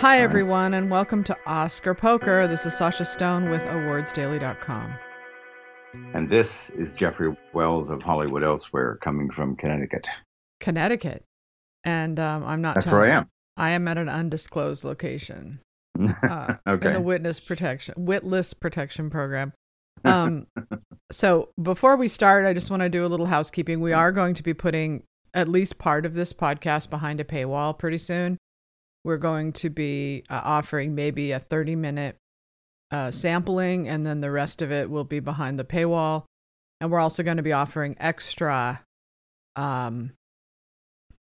Hi, everyone, and welcome to Oscar Poker. This is Sasha Stone with AwardsDaily.com. And this is Jeffrey Wells of Hollywood Elsewhere coming from Connecticut. Connecticut. And um, I'm not That's telling- where I am. I am at an undisclosed location uh, in the witness protection, witless protection program. Um, so before we start, I just want to do a little housekeeping. We are going to be putting at least part of this podcast behind a paywall pretty soon. We're going to be uh, offering maybe a 30 minute uh, sampling, and then the rest of it will be behind the paywall. And we're also going to be offering extra um,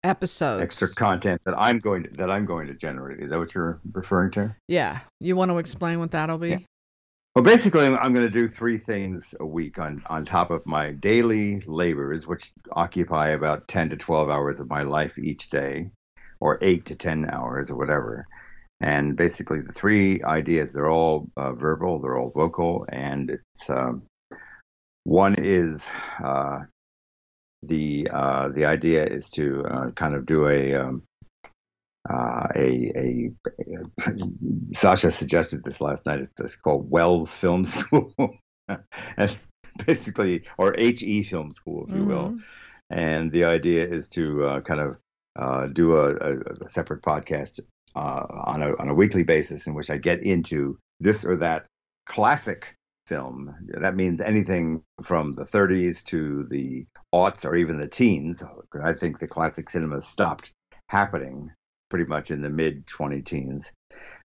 episodes. Extra content that I'm going to that I'm going to generate. Is that what you're referring to? Yeah. You want to explain what that'll be? Yeah. Well, basically, I'm going to do three things a week on on top of my daily labors, which occupy about 10 to 12 hours of my life each day, or eight to 10 hours, or whatever. And basically, the three ideas they're all uh, verbal, they're all vocal, and it's um, one is uh, the uh, the idea is to uh, kind of do a um, uh, a, a, a Sasha suggested this last night. It's, it's called Wells Film School, and basically, or HE Film School, if you will. Mhm. And the idea is to uh, kind of uh, do a, a, separate podcast uh, on a on a weekly basis in which I get into this or that classic film. That means anything from the 30s to the aughts or even the teens. I think the classic cinema stopped happening pretty much in the mid 20 teens.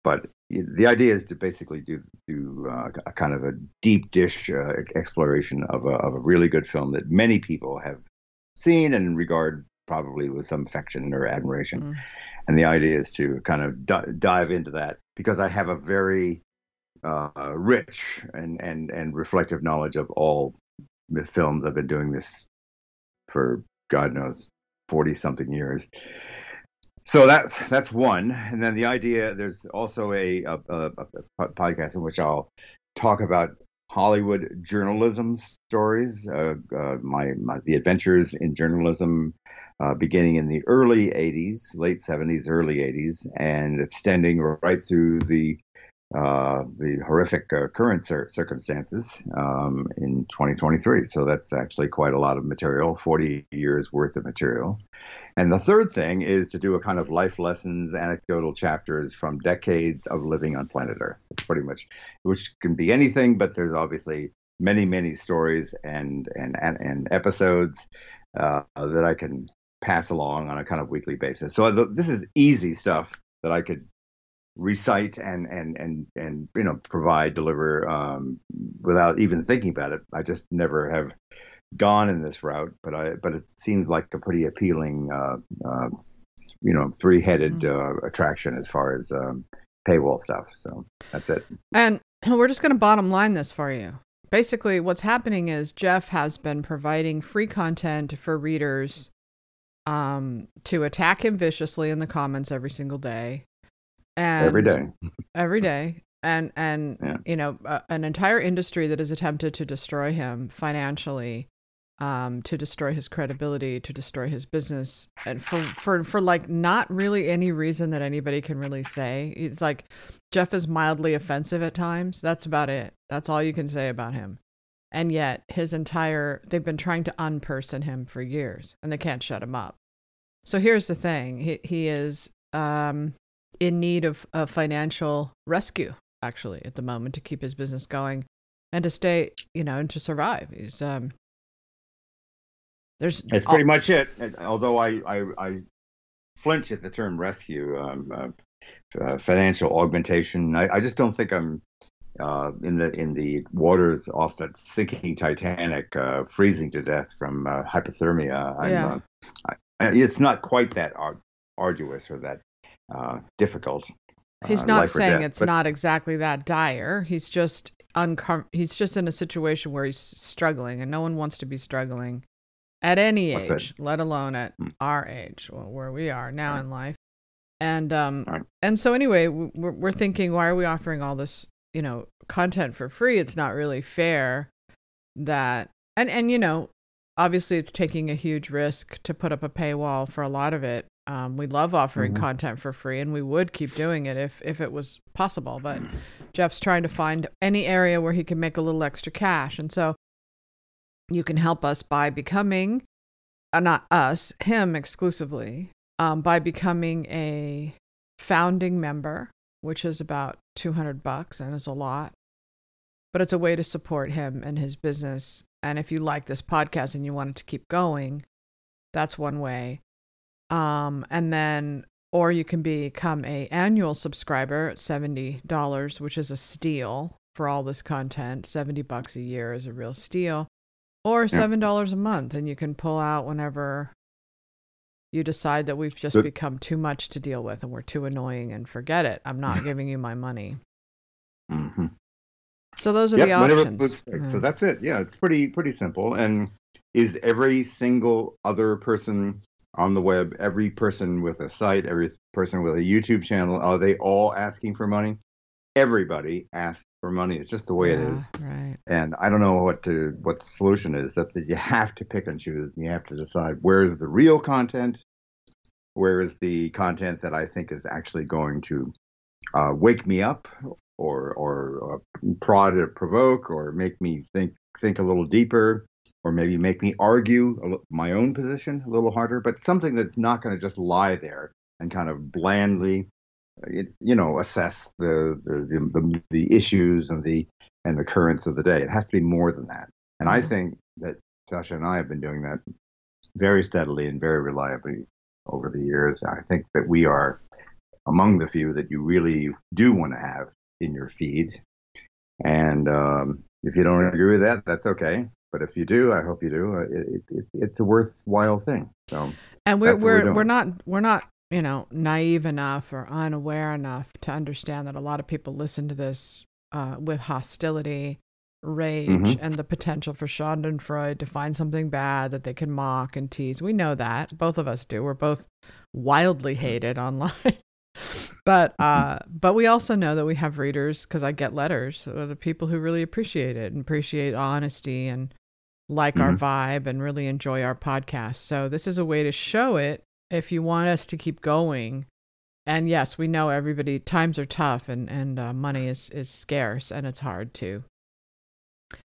But the idea is to basically do do uh, a kind of a deep dish uh, exploration of a, of a really good film that many people have seen and regard probably with some affection or admiration. Mm. And the idea is to kind of di- dive into that because I have a very uh, rich and, and, and reflective knowledge of all the films. I've been doing this for God knows forty something years. So that's that's one, and then the idea. There's also a, a, a, a podcast in which I'll talk about Hollywood journalism stories, uh, uh, my, my the adventures in journalism, uh, beginning in the early '80s, late '70s, early '80s, and extending right through the uh, the horrific uh, current cir- circumstances um, in 2023. So that's actually quite a lot of material, 40 years worth of material. And the third thing is to do a kind of life lessons, anecdotal chapters from decades of living on planet Earth. It's pretty much, which can be anything, but there's obviously many, many stories and and and, episodes uh, that I can pass along on a kind of weekly basis. So th- this is easy stuff that I could recite and and and and you know provide deliver um, without even thinking about it. I just never have gone in this route, but I but it seems like a pretty appealing uh, uh, you know three headed uh, attraction as far as um, paywall stuff. So that's it. And we're just going to bottom line this for you. Basically, what's happening is Jeff has been providing free content for readers um, to attack him viciously in the comments every single day. And Every day. every day. And and Yeah. you know uh, an entire industry that has attempted to destroy him financially um to destroy his credibility to destroy his business and for for for like not really any reason that anybody can really say. It's like jeff is mildly offensive at times. That's about it. That's all you can say about him. And yet his entire they've been trying to unperson him for years and they can't shut him up. So here's the thing. He he is um in need of a financial rescue actually at the moment to keep his business going and to stay you know and to survive he's um there's That's pretty much it. Although I, I, I flinch at the term rescue, um, uh, uh, financial augmentation, I, I just don't think I'm uh, in the in the waters off that sinking Titanic, uh, freezing to death from uh, hypothermia. I'm, Yeah. I, it's not quite that ar- arduous or that uh, difficult. he's uh, not saying death, it's but- not exactly that dire he's just uncom- he's just in a situation where he's struggling and no one wants to be struggling at any What's age let alone at Hmm. our age well, where we are now Right. in life and um Right. and so anyway we're, we're thinking why are we offering all this you know content for free it's not really fair that and and you know obviously it's taking a huge risk to put up a paywall for a lot of it Um, we love offering Mhm. content for free, and we would keep doing it if if it was possible. But Jeff's trying to find any area where he can make a little extra cash, and so you can help us by becoming, uh, not us, him exclusively, um, by becoming a founding member, which is about two hundred bucks, and it's a lot but it's a way to support him and his business. And if you like this podcast and you want it to keep going, that's one way. Um, and then, or you can become a annual subscriber at seventy dollars, which is a steal for all this content. Seventy bucks a year is a real steal, or seven dollars a month, and you can pull out whenever you decide that we've just But- become too much to deal with and we're too annoying and forget it. I'm not giving you my money. hmm So those are Yep, the whatever options. looks like. So that's it. Yeah, it's pretty pretty simple. And is every single other person on the web, every person with a site, every person with a YouTube channel, are they all asking for money? Everybody asks for money. It's just the way it Yeah, is. Right. And I don't know what to what the solution is. That that you have to pick and choose. And you have to decide where is the real content, where is the content that I think is actually going to uh, wake me up, or or uh, prod or provoke, or make me think think a little deeper, or maybe make me argue my own position a little harder. But something that's not going to just lie there and kind of blandly, uh, you know, assess the the, the the issues and the and the currents of the day. It has to be more than that. And I Mhm. think that Sasha and I have been doing that very steadily and very reliably over the years. I think that we are among the few that you really do want to have in your feed. And um, if you don't agree with that, that's okay. But if you do, I hope you do. uh, It, it, it, it's a worthwhile thing. So And we're we're we're we're not we're not you know naive enough or unaware enough to understand that a lot of people listen to this uh, with hostility, rage, Mhm. and the potential for Schadenfreude to find something bad that they can mock and tease. We know that both of us do. We're both wildly hated online. But uh, but we also know that we have readers because I get letters of the people who really appreciate it and appreciate honesty and like our Mhm. vibe and really enjoy our podcast. So this is a way to show it if you want us to keep going. And yes, we know everybody times are tough and and uh, money is is scarce and it's hard to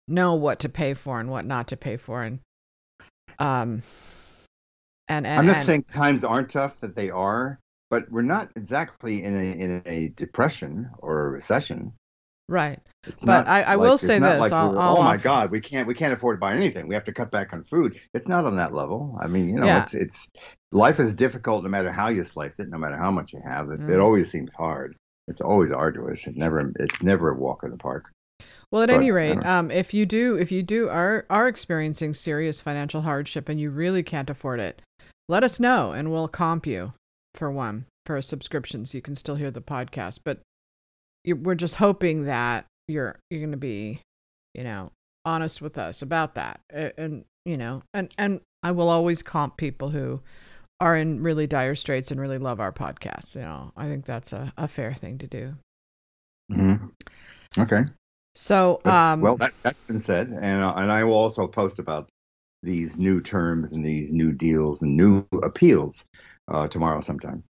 know what to pay for and what not to pay for and um and, and I'm not and- saying times aren't tough, that they are, but we're not exactly in a, in a depression or a recession. Right. It's But I- I like- will say this, like I'll- we're, I'll oh my offer- God, we can't we can't afford to buy anything. We have to cut back on food. It's not on that level. I mean, you know, Yeah. it's it's life is difficult no matter how you slice it, no matter how much you have. It, Mm. it always seems hard. It's always arduous. It never it's never a walk in the park. Well, at But, any rate, um, if you do, if you do are are experiencing serious financial hardship and you really can't afford it, let us know and we'll comp you for one for a subscription so you can still hear the podcast. But we're just hoping that you're you're going to be, you know, honest with us about that, A- and you know, and and I will always comp people who are in really dire straits and really love our podcast. You know, I think that's a, a fair thing to do. Mm-hmm. Okay. So, That's- um, well, that, that's been said, and uh, and I will also post about these new terms and these new deals and new appeals uh, tomorrow sometime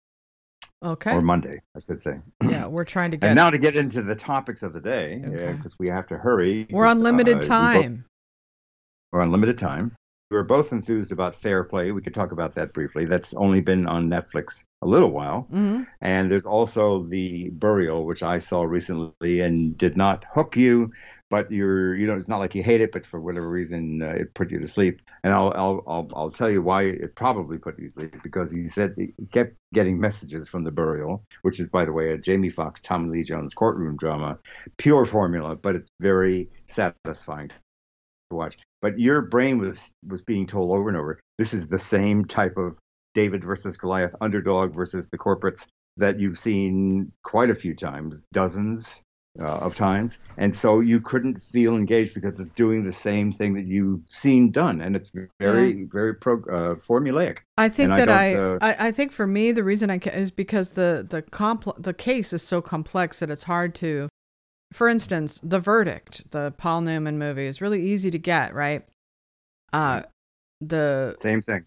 okay, or Monday, I should say. yeah, we're trying to get. And now to get into the topics of the day, Okay. because we have to hurry. We're on limited uh, we time. We're on limited time. We were both enthused about Fair Play. We could talk about that briefly. That's only been on Netflix a little while. hmm And there's also the Burial, which I saw recently and did not hook you, but you're, you know, it's not like you hate it, but for whatever reason, uh, it put you to sleep. And I'll, I'll, I'll, I'll tell you why it probably put you to sleep because he said he kept getting messages from the Burial, which is, by the way, a Jamie Foxx, Tommy Lee Jones courtroom drama, pure formula, but it's very satisfying to watch. But your brain was was being told over and over, this is the same type of David versus Goliath, underdog versus the corporates that you've seen quite a few times, dozens uh, of times, and so you couldn't feel engaged because it's doing the same thing that you've seen done, and it's very, very pro, uh, formulaic. I think And that I, don't, I, I think for me the reason I ca- is because the the compl- the case is so complex that it's hard to. For instance, the verdict, the Paul Newman movie, is really easy to get, right? Uh, the Same thing.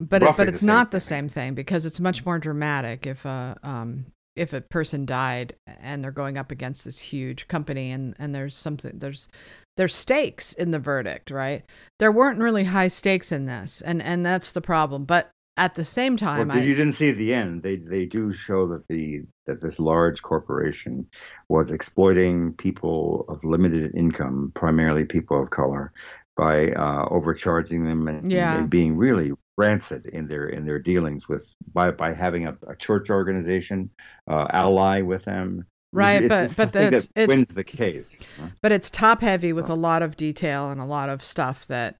But it, but it's not the same thing because it's much more dramatic if a um if a person died and they're going up against this huge company and and there's something there's there's stakes in the verdict right? There weren't really high stakes in this and and that's the problem. But at the same Well, time did, I, you didn't see the end. They they do show that the that this large corporation was exploiting people of limited income, primarily people of color, by uh, overcharging them and, Yeah. and being really rancid in their in their dealings with by by having a, a church organization uh, ally with them. Right, It's- but- it's but the that it's- wins the case. huh? but it's top heavy with a lot of detail and a lot of stuff that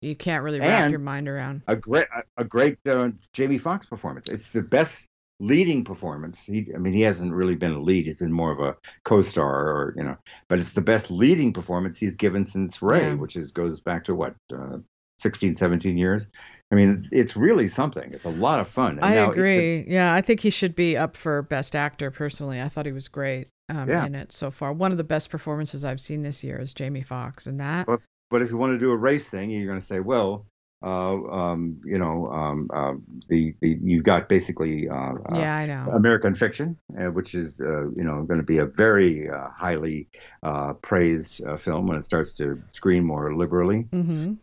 you can't really wrap And- your mind around a great a great uh, Jamie Foxx performance. It's the best leading performance. He, I mean, he hasn't really been a lead. He's been more of a co-star, or you know, but it's the best leading performance he's given since Ray, Yeah. which is goes back to what uh, 16, 17 years. I mean, it's really something. It's a lot of fun. And I now it's the- agree. yeah, I think he should be up for best actor. Personally, I thought he was great um, Yeah. in it so far. One of the best performances I've seen this year is Jamie Foxx, and that. Well, but if you want to do a race thing, you're going to say, well. Uh, um, you know, um, uh, the, the you've got basically uh, uh, yeah, I know. American Fiction, uh, which is uh, you know going to be a very uh, highly uh, praised uh, film when it starts to screen more liberally. hmm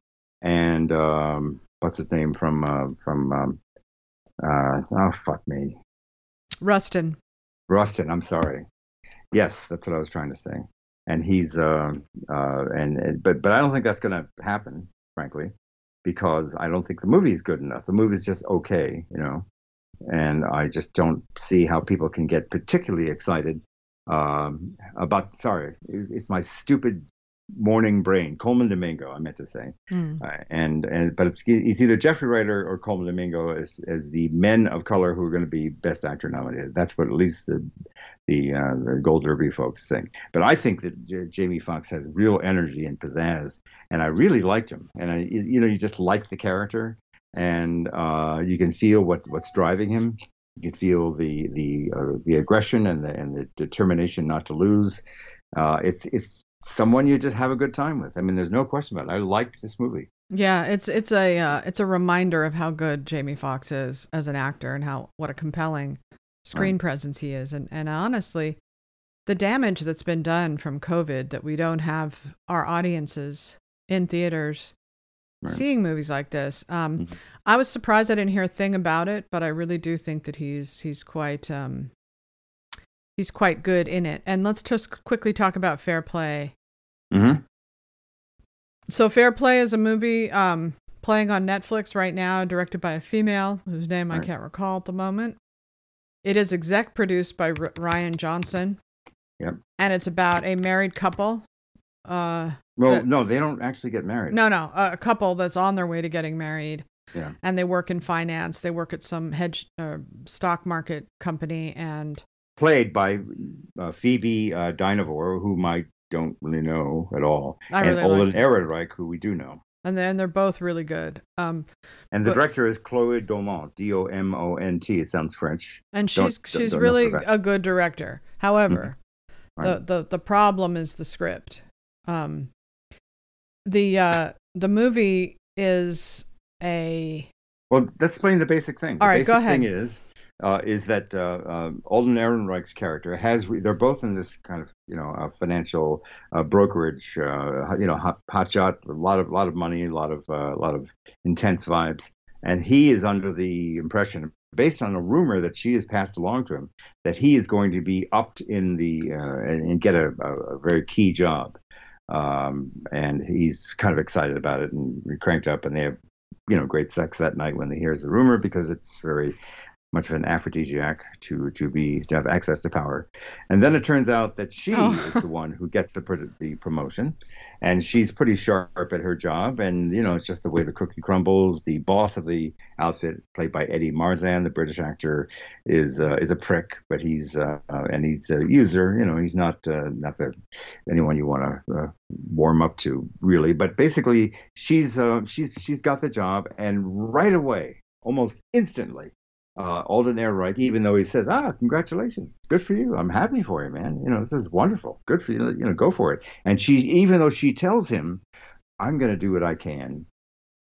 And um, what's his name from uh, from um, uh, oh fuck me, Rustin. Rustin. I'm sorry. Yes, that's what I was trying to say. And he's uh, uh, and, and but but I don't think that's going to happen, frankly, because I don't think the movie is good enough. The movie is just okay, you know. and I just don't see how people can get particularly excited um, about. Sorry, it's, it's my stupid morning brain. Colman Domingo, I meant to say, Mm. uh, and and but it's, it's either Jeffrey Wright or, Colman Domingo as as the men of color who are going to be Best Actor nominated. That's what at least the the, uh, the Gold Derby folks think. But I think that J- Jamie Foxx has real energy and pizzazz, and I really liked him. And I, you you know, you just like the character, and uh, you can feel what what's driving him. You can feel the the uh, the aggression and the and the determination not to lose. Uh, it's it's someone you just have a good time with. I mean, there's no question about it. I liked this movie. Yeah, it's it's a uh, it's a reminder of how good Jamie Foxx is as an actor and how what a compelling screen presence he is. And and honestly, the damage that's been done from COVID that we don't have our audiences in theaters Right. seeing movies like this. Um, Mhm. I was surprised I didn't hear a thing about it, but I really do think that he's he's quite um, he's quite good in it. And let's just quickly talk about Fair Play. Mm-hmm. So Fair Play is a movie um, playing on Netflix right now, directed by a female whose name I can't recall at the moment. It is exec produced by R- Rian Johnson. Yep. And it's about a married couple. Uh, Well, That- no, they don't actually get married. no, no, a couple that's on their way to getting married. Yeah. And they work in finance. They work at some hedge uh, stock market company, and Played by uh, Phoebe uh, Dynevor, whom I don't really know at all, I and really Alden Ehrenreich, who we do know. and they're, and they're both really good. Um, And the But- director is Chloe Domont, D O M O N T. It sounds French. and she's don't- she's don't really a good director. However, Right. the, the the problem is the script. Um, the uh, the movie is a Well, let's explain the basic thing. The All right, basic go ahead. thing is uh, is that uh, uh, Alden Ehrenreich's character has re- they're both in this kind of you know uh, financial uh, brokerage uh, you know hot, hot shot a lot of lot of money a lot of a lot of intense vibes. And he is under the impression based on a rumor that she has passed along to him that he is going to be upped in the and, and get a, a, very key job. Um, and he's kind of excited about it and cranked up and they have you know great sex that night when he hears the rumor because it's very much of an aphrodisiac to to be to have access to power. And then it turns out that she Oh. is the one who gets the the promotion and she's pretty sharp at her job. And you know it's just the way the cookie crumbles. The boss of the outfit played by Eddie Marsan the British actor is uh, is a prick but he's uh, uh, and he's a user. You know he's not uh, not the anyone you want to uh, warm up to really. But basically she's uh, she's she's got the job and right away almost instantly uh, Alden Ehrenreich, even though he says, "Ah, congratulations, good for you. I'm happy for you, man. You know, this is wonderful. Good for you. You know, go for it." And she, even though she tells him, "I'm going to do what I can,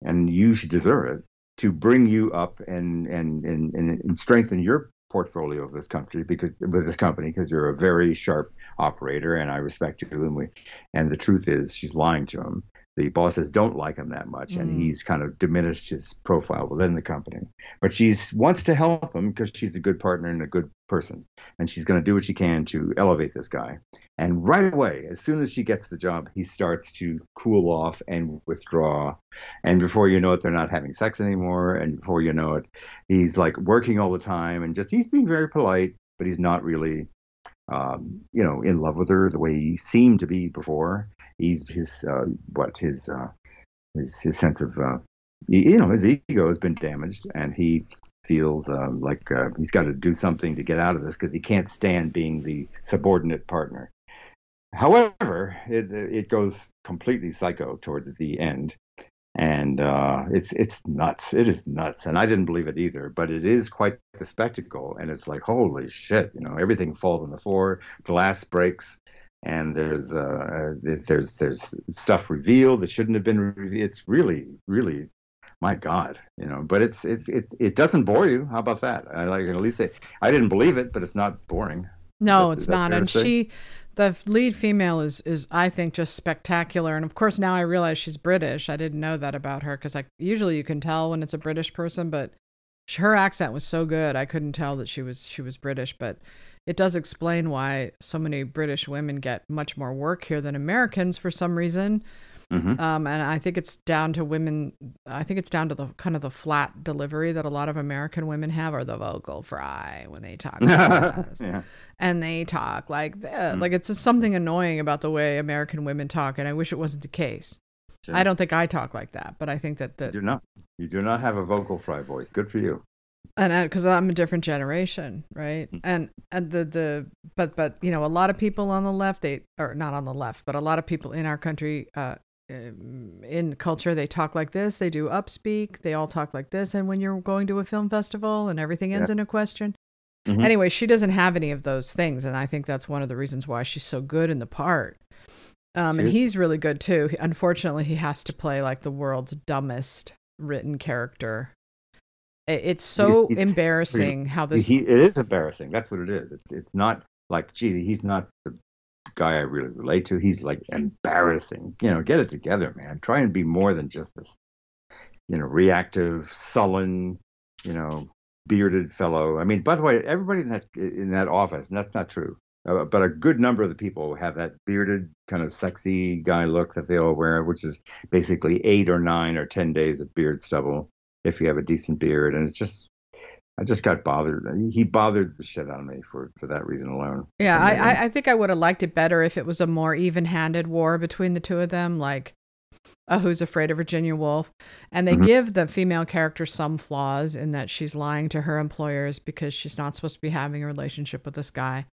and you should deserve it," to bring you up and and and, and strengthen your portfolio of this country because with this company because you're a very sharp operator and I respect you and we and the truth is she's lying to him the bosses don't like him that much, and mm. he's kind of diminished his profile within the company. But she's wants to help him because she's a good partner and a good person, and she's going to do what she can to elevate this guy. And right away, as soon as she gets the job, he starts to cool off and withdraw. And before you know it, they're not having sex anymore. And before you know it, he's like working all the time and just he's being very polite, but he's not really um, you know, in love with her the way he seemed to be before. He's his uh, what his uh, his his sense of uh, you know his ego has been damaged, and he feels um, like uh, he's got to do something to get out of this because he can't stand being the subordinate partner. However, it it goes completely psycho towards the end, and uh, it's it's nuts. It is nuts, and I didn't believe it either. But it is quite the spectacle, and it's like holy shit, you know, everything falls on the floor, glass breaks, and there's uh, there's there's stuff revealed that shouldn't have been revealed. It's really really, my God, you know. But it's it's it's it doesn't bore you. How about that? I like at least say I didn't believe it, but it's not boring. No, that, it's not, and she the lead female is is I think just spectacular, and of course now I realize she's British. I didn't know that about her because like usually you can tell when it's a British person, but her accent was so good I couldn't tell that she was she was British. But it does explain why so many British women get much more work here than Americans for some reason. Mm-hmm. Um, and I think it's down to women. I think it's down to the kind of the flat delivery that a lot of American women have, or the vocal fry when they talk. yeah. And they talk like that. Mm-hmm. Like it's just something annoying about the way American women talk, and I wish it wasn't the case. Sure. I don't think I talk like that, but I think that that you do not. You do not have a vocal fry voice. Good for you and because I'm a different generation, right? Mm. And and the the but but you know a lot of people on the left they or not on the left, but a lot of people in our country uh, um, in culture they talk like this they do upspeak they all talk like this and when you're going to a film festival and everything ends yeah. in a question mm-hmm. anyway she doesn't have any of those things and i think that's one of the reasons why she's so good in the part um, and he's really good too unfortunately he has to play like the world's dumbest written character it's so he's, embarrassing he, how this he, it is embarrassing that's what it is it's it's not like gee he's not the guy I really relate to. He's like embarrassing. You know, get it together, man. Try and be more than just this, you know, reactive, sullen, you know, bearded fellow. I mean, by the way, everybody in that in that office, and that's not true, uh, but a good number of the people have that bearded, kind of sexy guy look that they all wear, which is basically eight or nine or ten days of beard stubble if you have a decent beard, and it's just I just got bothered. He bothered the shit out of me for, for that reason alone. Yeah, I, I think I would have liked it better if it was a more even handed war between the two of them, like uh, Who's Afraid of Virginia Woolf. And they mm-hmm. give the female character some flaws in that she's lying to her employers because she's not supposed to be having a relationship with this guy.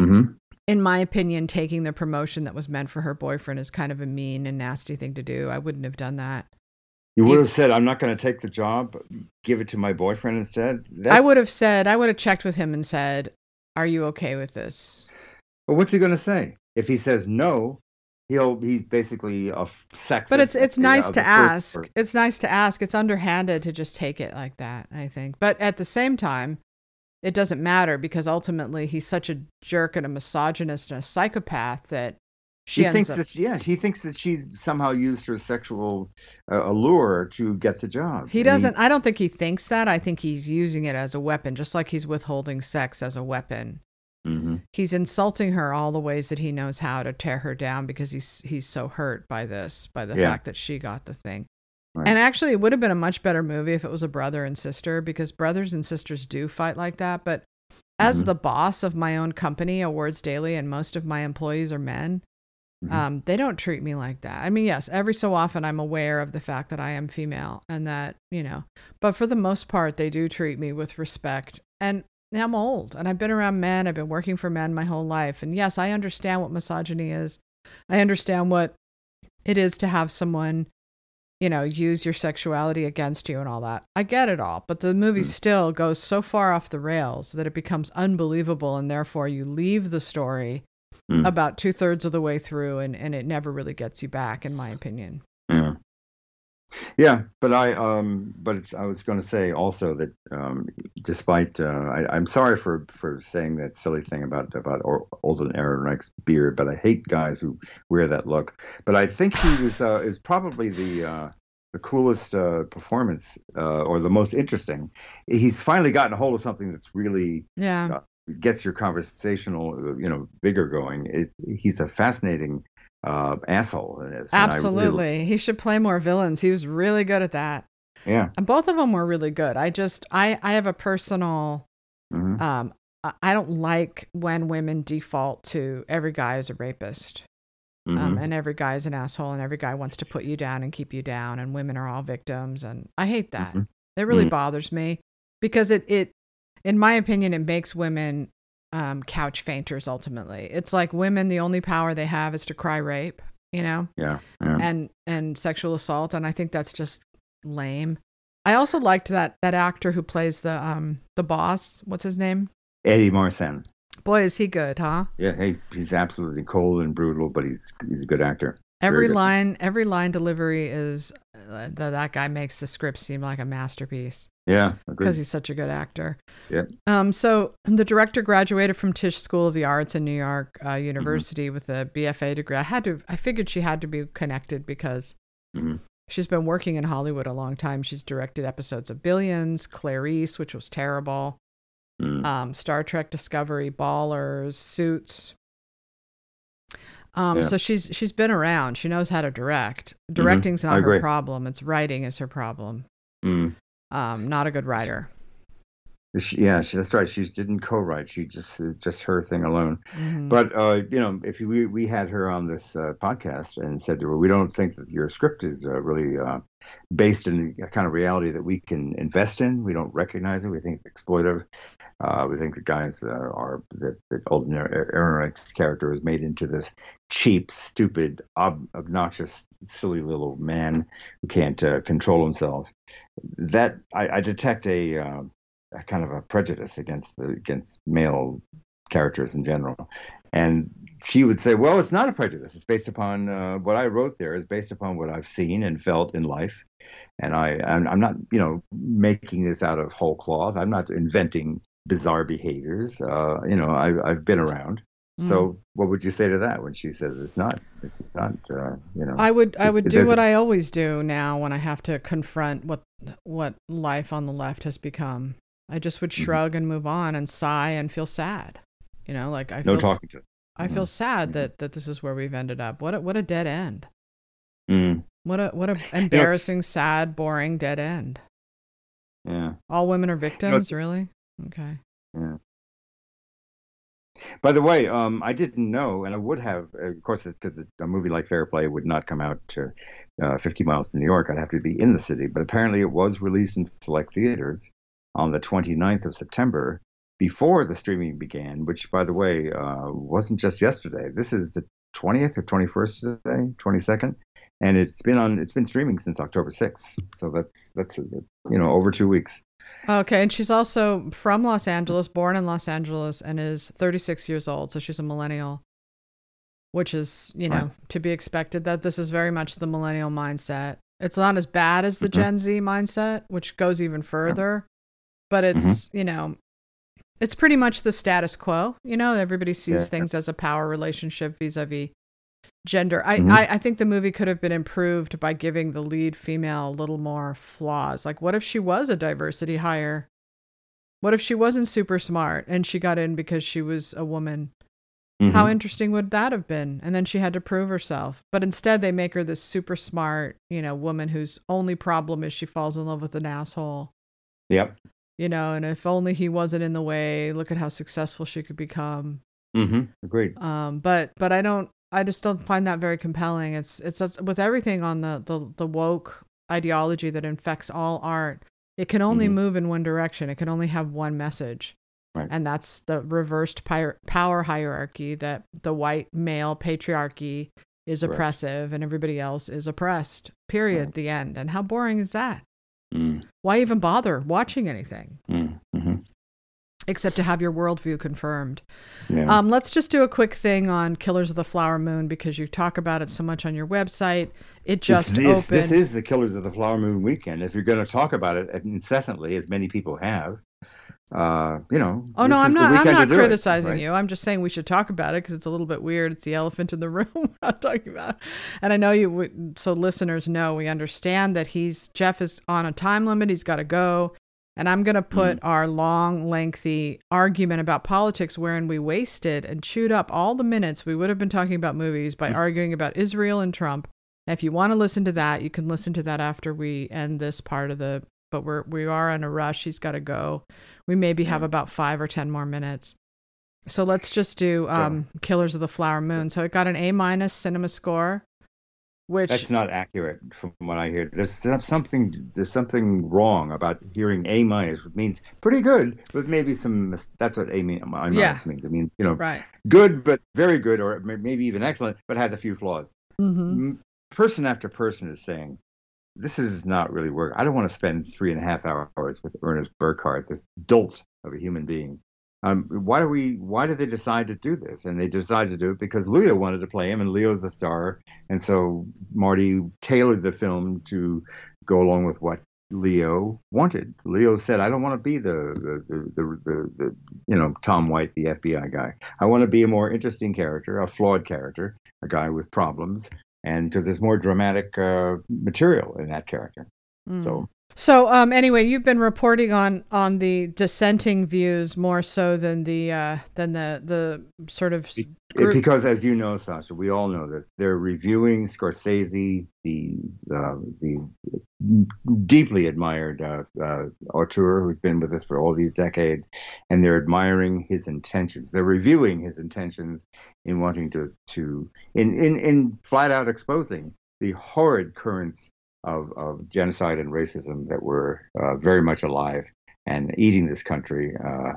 Mm-hmm. In my opinion, taking the promotion that was meant for her boyfriend is kind of a mean and nasty thing to do. I wouldn't have done that. You would have said, "I'm not going to take the job. Give it to my boyfriend instead." That... I would have said, I would have checked with him and said, "Are you okay with this?" Well, what's he going to say if he says no? He'll he's basically a sex. But it's it's nice to ask. Person. It's nice to ask. It's underhanded to just take it like that. I think, but at the same time, it doesn't matter because ultimately he's such a jerk and a misogynist and a psychopath that she thinks up... that yeah, he thinks that she somehow used her sexual uh, allure to get the job. He doesn't. He... I don't think he thinks that. I think he's using it as a weapon, just like he's withholding sex as a weapon. Mm-hmm. He's insulting her all the ways that he knows how to tear her down because he's he's so hurt by this, by the yeah. fact that she got the thing. Right. And actually, it would have been a much better movie if it was a brother and sister because brothers and sisters do fight like that. But as mm-hmm. the boss of my own company, Awards Daily, and most of my employees are men, Mm-hmm. Um, they don't treat me like that. I mean, yes, every so often I'm aware of the fact that I am female and that, you know, but for the most part, they do treat me with respect. And I'm old and I've been around men. I've been working for men my whole life. And yes, I understand what misogyny is. I understand what it is to have someone, you know, use your sexuality against you and all that. I get it all. But the movie mm. still goes so far off the rails that it becomes unbelievable. And therefore, you leave the story mm. about two thirds of the way through, and, and it never really gets you back, in my opinion. Yeah. Yeah, but I um, but it's, I was going to say also that um, despite uh, I, am sorry for for saying that silly thing about about Alden Ehrenreich's beard, but I hate guys who wear that look. But I think he was uh, is probably the uh, the coolest uh, performance uh, or the most interesting. He's finally gotten a hold of something that's really yeah uh, gets your conversational you know vigor going. It, he's a fascinating uh, asshole in this. Absolutely. Really... He should play more villains. He was really good at that. Yeah. And both of them were really good. I just, I, I have a personal, mm-hmm. um, I don't like when women default to every guy is a rapist. Um, mm-hmm. Um, and every guy is an asshole and every guy wants to put you down and keep you down and women are all victims and I hate that. Mm-hmm. It really mm-hmm. bothers me because it it in my opinion it makes women um, couch fainters ultimately. It's like women, the only power they have is to cry rape, you know? Yeah, yeah. And and sexual assault. And I think that's just lame. I also liked that that actor who plays the um the boss. What's his name? Eddie Marsan. Boy, is he good, huh? Yeah, he's he's absolutely cold and brutal, but he's he's a good actor. Every line, every line delivery is uh, that guy makes the script seem like a masterpiece. Yeah, because he's such a good actor. Yeah. Um. So the director graduated from Tisch School of the Arts in New York uh, mm-hmm. University mm-hmm. with a BFA degree. I had to. I figured she had to be connected because mm-hmm. she's been working in Hollywood a long time. She's directed episodes of Billions, Clarice, which was terrible. Mm. Um, Star Trek Discovery, Ballers, Suits. Um, yeah. so she's she's been around. She knows how to direct. Mm-hmm. Directing's mm-hmm. not her problem. It's writing is her problem. Mm um, not a good writer. She, yeah, she, that's right. She didn't co-write. She just just her thing alone. Mm-hmm. But uh, you know, if we we had her on this uh, podcast and said to her, "We don't think that your script is uh, really uh, based in a kind of reality that we can invest in. We don't recognize it. We think it's exploitive. Uh, we think the guys uh, are that that Alden Ehrenreich's character is made into this cheap, stupid, ob- obnoxious, silly little man who can't control himself." That I, I detect a a kind of a prejudice against the against male characters in general. And she would say, "Well, it's not a prejudice. It's based upon uh, what I wrote there. is based upon what I've seen and felt in life, and I I'm, I'm, not you know making this out of whole cloth. I'm not inventing bizarre behaviors. Uh, you know, I, I've been around. Mm. So, what would you say to that when she says it's not? It's not. Uh, you know. I would. I would do what I always do now when I have to confront what what life on the left has become. I just would mm-hmm. shrug mm-hmm. and move on and sigh and feel sad. You know, like I no feel, talking to. I feel mm-hmm. sad mm-hmm. that that this is where we've ended up. What a, what a dead end. Mm. What a what a embarrassing, you know, sad, boring dead end. Yeah. All women are victims, you know, really? Okay. Yeah. By the way, um, I didn't know, and I would have, of course, because a movie like Fair Play would not come out to uh, 50 miles from New York. I'd have to be in the city. But apparently, it was released in select theaters on the 29th of September before the streaming began, which, by the way, uh, wasn't just yesterday. This is the 20th or 21st today, 22nd, and it's been on. It's been streaming since October 6th. So that's that's you know over two weeks. Okay, and she's also from Los Angeles, born in Los Angeles, and is 36 years old. So she's a millennial, which is you know right. to be expected. That this is very much the millennial mindset. It's not as bad as the mm-hmm. Gen Z mindset, which goes even further but it's mm-hmm. you know it's pretty much the status quo. You know everybody sees yeah. things as a power relationship vis-a-vis gender. I, mm-hmm. I i think the movie could have been improved by giving the lead female a little more flaws. Like what if she was a diversity hire? What if she wasn't super smart and she got in because she was a woman? Mm-hmm. how interesting would that have been? And then she had to prove herself. But instead they make her this super smart you know woman whose only problem is she falls in love with an asshole. Yep you know, and if only he wasn't in the way, look at how successful she could become. Mm-hmm. Agreed. Um, but but I don't, I just don't find that very compelling. It's it's, with everything on the, the the woke ideology that infects all art. It can only mm-hmm. move in one direction. It can only have one message. Right. And that's the reversed power hierarchy that the white male patriarchy is oppressive and everybody else is oppressed. Period. Right. The end. And how boring is that? Mm. Why even bother watching anything? Mm. Mm-hmm. Except to have your worldview confirmed. Yeah. Um, let's just do a quick thing on Killers of the Flower Moon because you talk about it so much on your website. It just It's- opened. it's- This is the Killers of the Flower Moon weekend. If you're going to talk about it incessantly, as many people have, uh, you know. Oh no, I'm not. I'm not do it, criticizing right? you. I'm just saying we should talk about it because it's a little bit weird. It's the elephant in the room. we're not talking about, and I know you. would- So listeners know we understand that he's Jeff is on a time limit. He's got to go, and I'm going to put Mm-hmm. our long, lengthy argument about politics, wherein we wasted and chewed up all the minutes we would have been talking about movies by Mm-hmm. arguing about Israel and Trump. And if you want to listen to that, you can listen to that after we end this part of the. But we're we are in a rush. He's got to go. We maybe have about five or ten more minutes. So let's just do um, Killers of the Flower Moon. So it got an A minus cinema score, which That's not accurate from what I hear. There's something there's something wrong about hearing A minus, which means pretty good, but maybe some. That's what A minus Yeah. means. I mean, you know, right. good but very good, or maybe even excellent, but has a few flaws. hmm Person after person is saying, "This is not really work. I don't want to spend three and a half hours with Ernest Burkhart, this dolt of a human being." Um, why do we? Why did they decide to do this? And they decided to do it because Leo wanted to play him, and Leo's the star, and so Marty tailored the film to go along with what Leo wanted. Leo said, "I don't want to be the, the, the, the, the you know Tom White, the FBI guy. I want to be a more interesting character, a flawed character, a guy with problems, and because there's more dramatic uh, material in that character. So So um, anyway, you've been reporting on on the dissenting views more so than the uh, than the the sort of group. because, as you know, Sasha, we all know this. They're reviewing Scorsese, the uh, the deeply admired uh, uh, auteur who's been with us for all these decades, and they're admiring his intentions. They're reviewing his intentions in wanting to to in in, in flat out exposing the horrid currents of, of genocide and racism that were uh, very much alive and eating this country uh,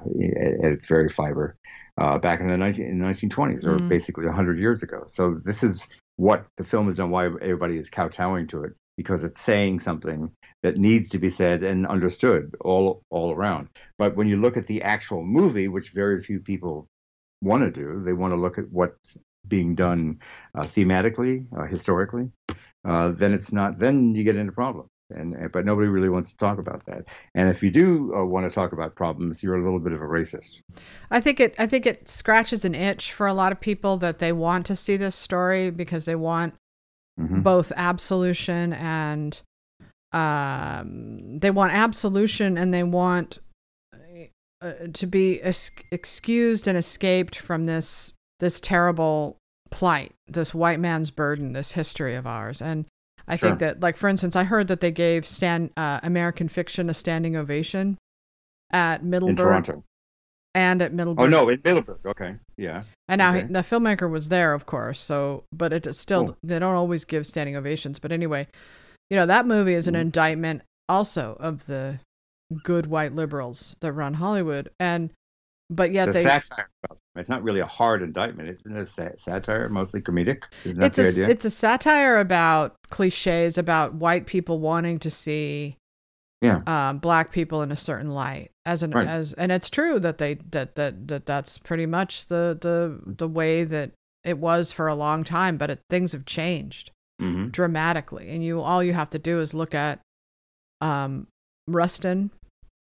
at, its very fiber uh, back in the 19, in the 1920s, or Mm. basically 100 years ago. So this is what the film has done, why everybody is kowtowing to it, because it's saying something that needs to be said and understood all all around. But when you look at the actual movie, which very few people want to do, they want to look at what's being done uh, thematically, uh, historically. Uh, then it's not. Then you get into problems. And, and but nobody really wants to talk about that. And if you do uh, want to talk about problems, you're a little bit of a racist. I think it I think it scratches an itch for a lot of people that they want to see this story because they want Mhm. both absolution and um, they want absolution and they want uh, to be es- excused and escaped from this this terrible plight, this white man's burden, this history of ours. And I Sure. think that, like for instance, I heard that they gave Stan uh, American Fiction a standing ovation at in Toronto. and at Middleburg. Oh no, in Middleburg. Okay, yeah. And now he, the filmmaker was there, of course. So, but it is still they don't always give standing ovations. But anyway, you know that movie is an Mhm. indictment also of the good white liberals that run Hollywood. And but yet It's a they satire. It's not really a hard indictment. Isn't it a satire, mostly comedic? Isn't it's a idea? it's a satire about cliches about white people wanting to see Yeah. um, black people in a certain light as an Right. as and it's true that they that that that that's pretty much the the the way that it was for a long time but it, things have changed hmm dramatically and you all you have to do is look at um Rustin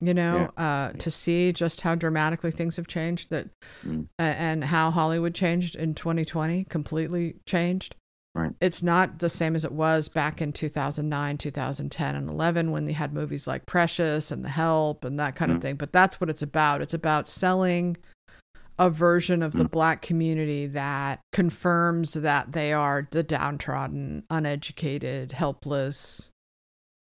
you know uh to see just how dramatically things have changed that Mm. a- and how Hollywood changed in 2020 completely changed Right. it's not the same as it was back in 2009 2010 and 11 when they had movies like Precious and The Help and that kind of Mm. thing but that's what it's about it's about selling a version of the Mm. black community that confirms that they are the downtrodden, uneducated, helpless,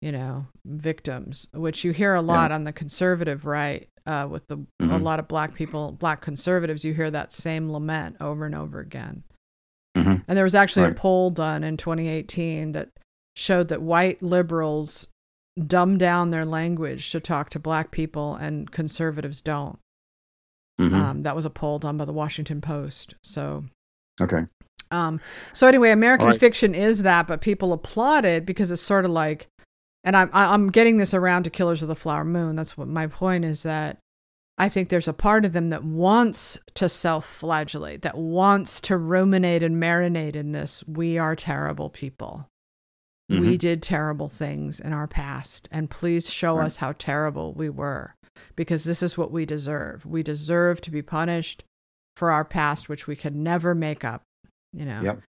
you know, victims, which you hear a lot on the conservative right uh, with the a Mhm. lot of black people, black conservatives. You hear that same lament over and over again. Mhm. And there was actually a poll done in 2018 that showed that white liberals dumb down their language to talk to black people, and conservatives don't. Mhm. Um, that was a poll done by the Washington Post. So, okay. um, so anyway, American right. Fiction is that, but people applaud it because it's sort of like, and I'm I- I'm getting this around to Killers of the Flower Moon. That's what my point is that I think there's a part of them that wants to self-flagellate, that wants to ruminate and marinate in this. We are terrible people. we Mhm. did terrible things in our past, and please show Right. us how terrible we were, because this is what we deserve. We deserve to be punished for our past, which we could never make up. You know. Yep.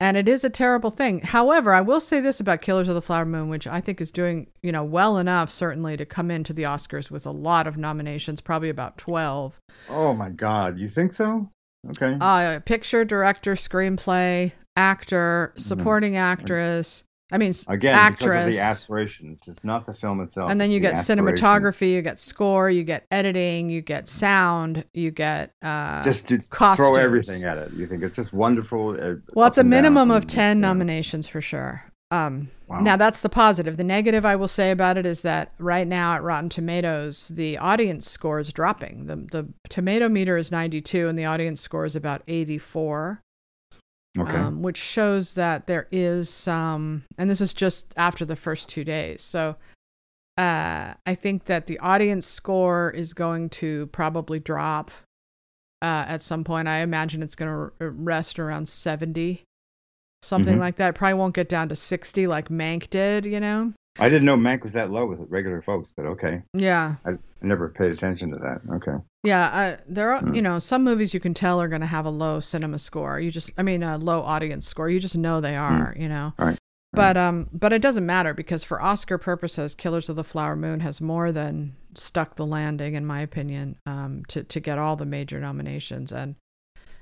And it is a terrible thing. However, I will say this about Killers of the Flower Moon, which I think is doing, you know, well enough certainly to come into the Oscars with a lot of nominations, probably about 12. Oh my God, you think so? Okay. Uh picture, director, screenplay, actor, supporting actress. I mean. Again, actress. of the aspirations. It's not the film itself. and then you the get cinematography, you get score, you get editing, you get sound, you get uh Just to costumes. throw everything at it. You think it's just wonderful. Uh, Well, it's a down minimum of 10 yeah. nominations for sure. Um, Wow. Now, that's the positive. The negative I will say about it is that right now at Rotten Tomatoes, the audience score is dropping. The, the tomato meter is 92, and the audience score is about 84, Okay. um, which shows that there is some, and this is just after the first two days. So uh, I think that the audience score is going to probably drop uh, at some point. I imagine it's going to rest around 70, something Mhm. like that. It probably won't get down to 60 like Mank did, you know? I didn't know Mank was that low with regular folks, but okay. Yeah. I, I never paid attention to that. Okay. Yeah. I, there are, Hmm. you know, some movies you can tell are going to have a low cinema score. You just, I mean, a low audience score. You just know they are, you know? All right. But um, but it doesn't matter because for Oscar purposes, Killers of the Flower Moon has more than stuck the landing, in my opinion, um, to to get all the major nominations. And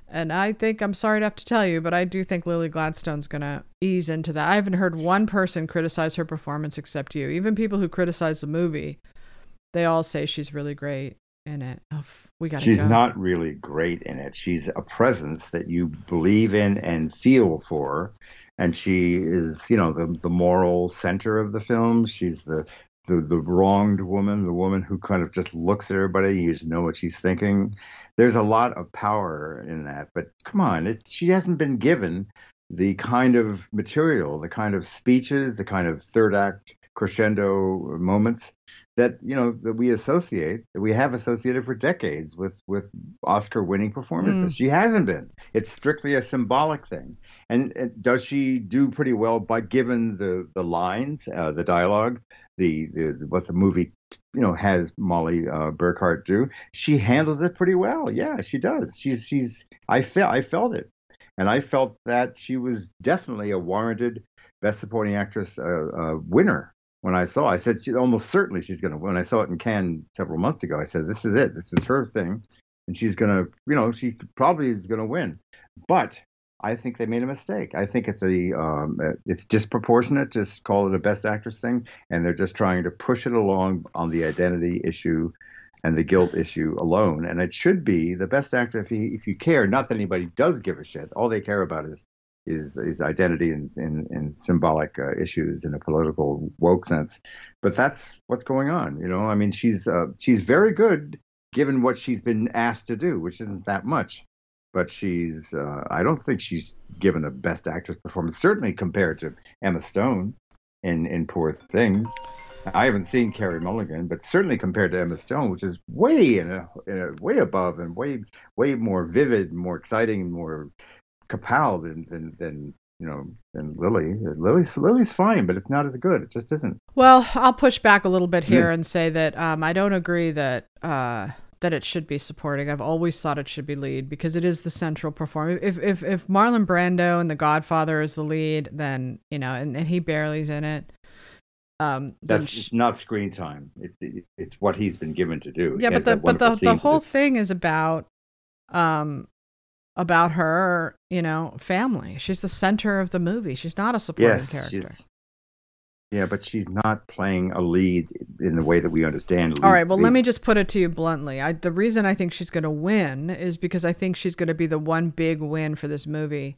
and I think I'm sorry to have to tell you, but I do think Lily Gladstone's gonna ease into that. I haven't heard one person criticize her performance except you. Even people who criticize the movie, they all say she's really great in it. Oh, we gotta She's go. not really great in it. She's a presence that you believe in and feel for, and she is, you know, the the moral center of the film. She's the the the wronged woman, the woman who kind of just looks at everybody. You just know what she's thinking. There's a lot of power in that, but come on, it, she hasn't been given the kind of material, the kind of speeches, the kind of third act crescendo moments that you know that we associate that we have associated for decades with with Oscar winning performances. She hasn't been. It's strictly a symbolic thing. And, and does she do pretty well by given the the lines, uh, the dialogue, the, the what the movie you know has Molly uh, Burkhart do? She handles it pretty well. Yeah, she does. She's she's I felt I felt it. And I felt that she was definitely a warranted Best Supporting Actress uh, uh, winner when I saw. I said she, almost certainly she's going to win. I saw it in Cannes several months ago. I said this is it. This is her thing, and she's going to, you know, she probably is going to win. But I think they made a mistake. I think it's a um, it's disproportionate to call it a Best Actress thing, and they're just trying to push it along on the identity issue and the guilt issue alone. And it should be the Best Actor if you if you care. Not that anybody does give a shit. All they care about is is is identity and symbolic uh, issues in a political woke sense. But that's what's going on. You know, I mean, she's uh, she's very good given what she's been asked to do, which isn't that much. But she's uh, I don't think she's given a best actress performance, certainly compared to Emma Stone in in Poor Things. I haven't seen Carey Mulligan, but certainly compared to Emma Stone, which is way in a, in a way above and way way more vivid, more exciting, more kapow than than than you know than Lily. Lily's Lily's fine, but it's not as good. It just isn't. Well, I'll push back a little bit here and say that um, I don't agree that uh, that it should be supporting. I've always thought it should be lead because it is the central performer. If if if Marlon Brando and The Godfather is the lead, then you know, and, and he barely's in it. Um, That's sh- not screen time. It's it's what he's been given to do. Yeah, but the but the the whole thing is about um about her, you know, family. She's the center of the movie. She's not a supporting yes, character. yeah, but she's not playing a lead in the way that we understand. All right, well, to let me just put it to you bluntly. I, the reason I think she's going to win is because I think she's going to be the one big win for this movie.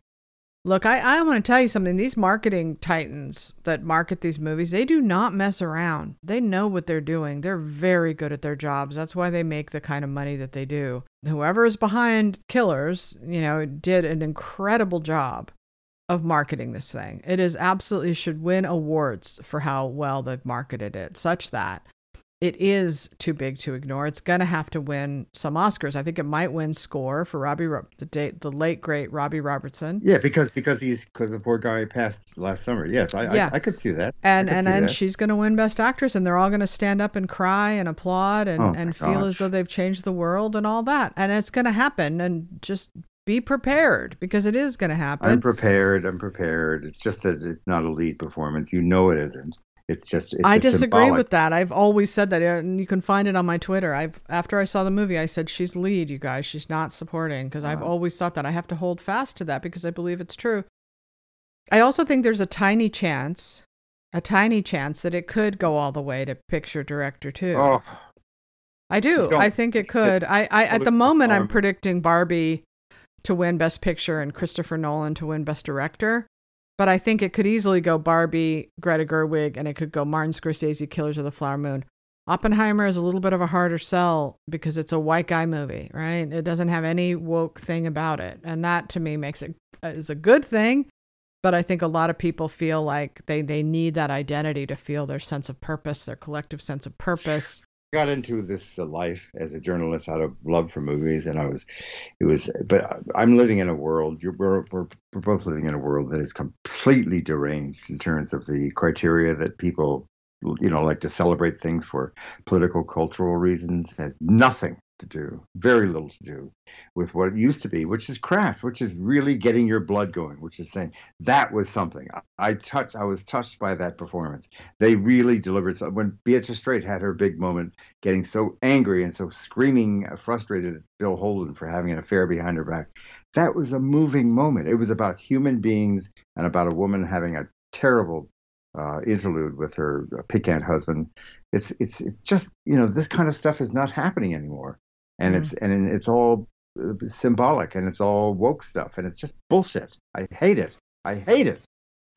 Look, I, I want to tell you something. These marketing titans that market these movies, they do not mess around. They know what they're doing. They're very good at their jobs. That's why they make the kind of money that they do. Whoever is behind Killers, you know, did an incredible job of marketing this thing. It is absolutely should win awards for how well they've marketed it, such that it is too big to ignore. It's gonna have to win some Oscars. I think it might win score for Robbie, the date, the late great Robbie Robertson. Yeah, because because he's because the poor guy passed last summer. Yes, I Yeah. I, I could see that. and and and that. she's going to win best actress and they're all going to stand up and cry and applaud and Oh and feel as though they've changed the world and all that and it's going to happen and just be prepared because it is going to happen I'm prepared. I'm prepared. It's just that it's not a lead performance. You know it isn't. It's just. It's I just disagree symbolic. with that. I've always said that, and you can find it on my Twitter. I've after I saw the movie, I said she's lead, you guys. She's not supporting because I've uh-huh. always thought that. I have to hold fast to that because I believe it's true. I also think there's a tiny chance, a tiny chance that it could go all the way to picture director too. Oh, I do. I think it could. I, I at the Well, moment I'm predicting Barbie to win Best Picture and Christopher Nolan to win Best Director. But I think it could easily go Barbie, Greta Gerwig, and it could go Martin Scorsese, Killers of the Flower Moon. Oppenheimer is a little bit of a harder sell because it's a white guy movie, right? It doesn't have any woke thing about it, and that to me makes it uh, a good thing. But I think a lot of people feel like they they need that identity to feel their sense of purpose, their collective sense of purpose. Got into this uh, life as a journalist out of love for movies, and I was, it was. But I'm living in a world. We're, we're we're both living in a world that is completely deranged in terms of the criteria that people, you know, like to celebrate things for political, cultural reasons. Has nothing to do, very little to do, with what it used to be, which is craft, which is really getting your blood going, which is saying that was something. I, I touched. I was touched by that performance. They really delivered. Some, when Beatrice Straight had her big moment getting so angry and so screaming uh, frustrated at Bill Holden for having an affair behind her back. That was a moving moment. It was about human beings and about a woman having a terrible uh, interlude with her uh, piquant husband. It's it's it's just you know this kind of stuff is not happening anymore, and Mhm. it's and it's all uh, symbolic and it's all woke stuff and it's just bullshit. I hate it. I hate it.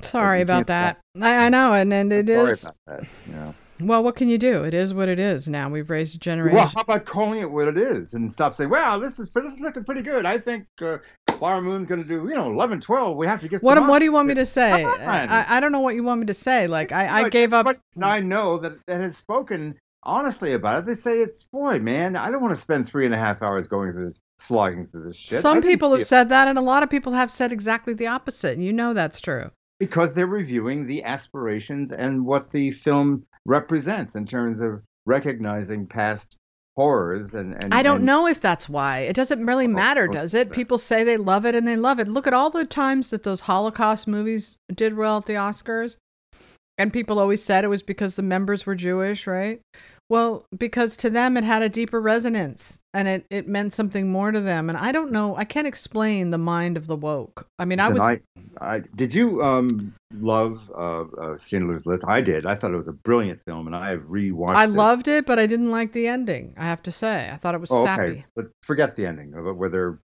Sorry about that. I, I know, and and it Sorry is. about that. You know. Well, what can you do? It is what it is. Now we've raised a generation. Well, how about calling it what it is and stop saying, "Well, this is this is looking pretty good. I think uh, Flower Moon's going to do, you know, 11, 12. We have to get." what what do you want me to say? I, I don't know what you want me to say. Like I, I gave up. But I know that that has spoken honestly about it. They say it's boy, man. I don't want to spend three and a half hours going through this, slogging through this shit. Some people have said that, and a lot of people have said exactly the opposite. And you know that's true. because they're reviewing the aspirations and what the film represents in terms of recognizing past horrors and. and I don't and- know if that's why. It doesn't really Oh, matter, does it? People say they love it and they love it. Look at all the times that those Holocaust movies did well at the Oscars. And people always said it was because the members were Jewish, right? Well, because to them it had a deeper resonance and it, it meant something more to them. And I don't know, I can't explain the mind of the woke. I mean, I was I, I did you um love uh, uh Schindler's List? I did. I thought it was a brilliant film, and I have rewatched. I it. loved it, but I didn't like the ending, I have to say. I thought it was Oh, sappy. okay, but forget the ending of it. Whether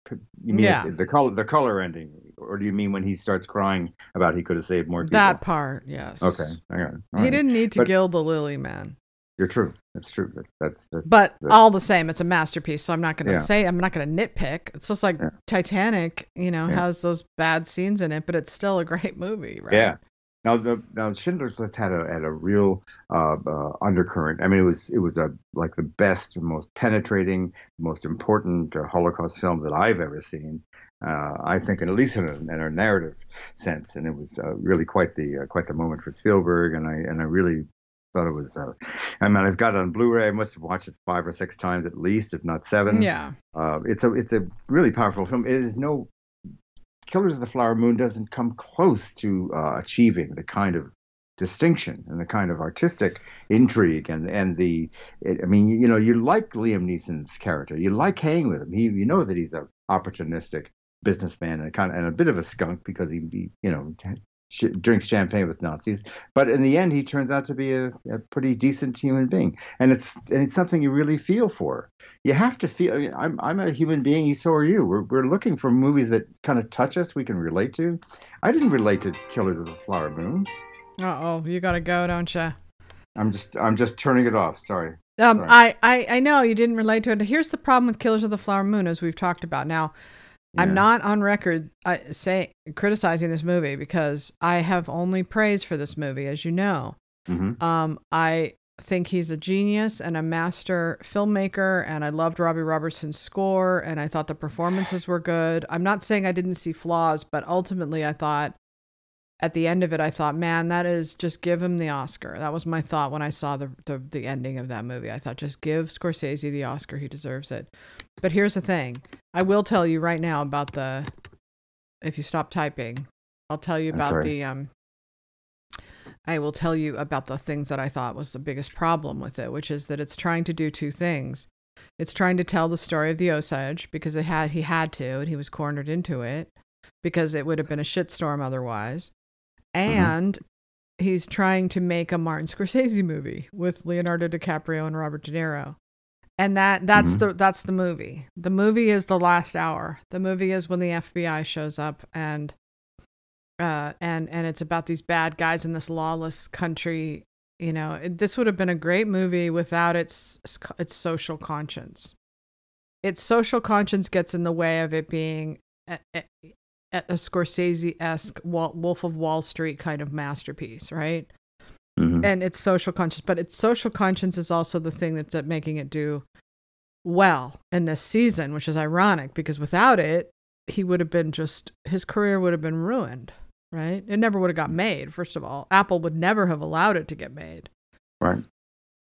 you mean Yeah. the color, the color ending, or do you mean when he starts crying about he could have saved more people? That part, yes. Okay, hang on. All He right. didn't need to But- gild the lily, man. You're true. That's true. That, that's that's. But that- all the same, it's a masterpiece. So I'm not going to Yeah. say I'm not going to nitpick. It's just like Yeah. Titanic, you know, Yeah. has those bad scenes in it, but it's still a great movie, right? Yeah. Now, the, now Schindler's List had a had a real uh, uh, undercurrent. I mean, it was it was a like the best, most penetrating, most important uh, Holocaust film that I've ever seen. Uh, I think, at least in a, in a narrative sense, and it was uh, really quite the uh, quite the moment for Spielberg. And I and I really thought it was. Uh, I mean, I've got it on Blu-ray. I must have watched it five or six times at least, if not seven. Yeah. Uh, it's a it's a really powerful film. It is no Killers of the Flower Moon doesn't come close to uh, achieving the kind of distinction and the kind of artistic intrigue and and the it, I mean you know you like Liam Neeson's character you like hanging with him he you know that he's a opportunistic businessman and a kind of, and a bit of a skunk because he, he you know sh- drinks champagne with Nazis but in the end he turns out to be a, a pretty decent human being and it's and it's something you really feel for you have to feel. I mean, I'm I'm a human being. So are you. We're we're looking for movies that kind of touch us. We can relate to. I didn't relate to Killers of the Flower Moon. Uh oh, you got to go, don't you? I'm just I'm just turning it off. Sorry. Um, Right. I, I, I know you didn't relate to it. Here's the problem with Killers of the Flower Moon, as we've talked about. Now, I'm not on record uh, say criticizing this movie because I have only praise for this movie, as you know. Mhm. Um, I think he's a genius and a master filmmaker and I loved Robbie Robertson's score and I thought the performances were good. I'm not saying I didn't see flaws, but ultimately I thought at the end of it I thought, man, that is just give him the Oscar. That was my thought when I saw the the, the ending of that movie. I thought just give Scorsese the Oscar. He deserves it. But here's the thing. I will tell you right now about the if you stop typing, I'll tell you about the um I will tell you about the things that I thought was the biggest problem with it, which is that it's trying to do two things. It's trying to tell the story of the Osage because it had he had to and he was cornered into it because it would have been a shitstorm otherwise. And he's trying to make a Martin Scorsese movie with Leonardo DiCaprio and Robert De Niro. And that that's Mhm. the that's the movie. The movie is the last hour. The movie is when the FBI shows up and uh and and it's about these bad guys in this lawless country. You know, it, this would have been a great movie without its its social conscience. Its social conscience gets in the way of it being a, a, a Scorsese esque Wolf of Wall Street kind of masterpiece, right? Mhm. and it's social conscience but its social conscience is also the thing that's making it do well in this season which is ironic because without it he would have been just his career would have been ruined right it never would have got made first of all apple would never have allowed it to get made Right.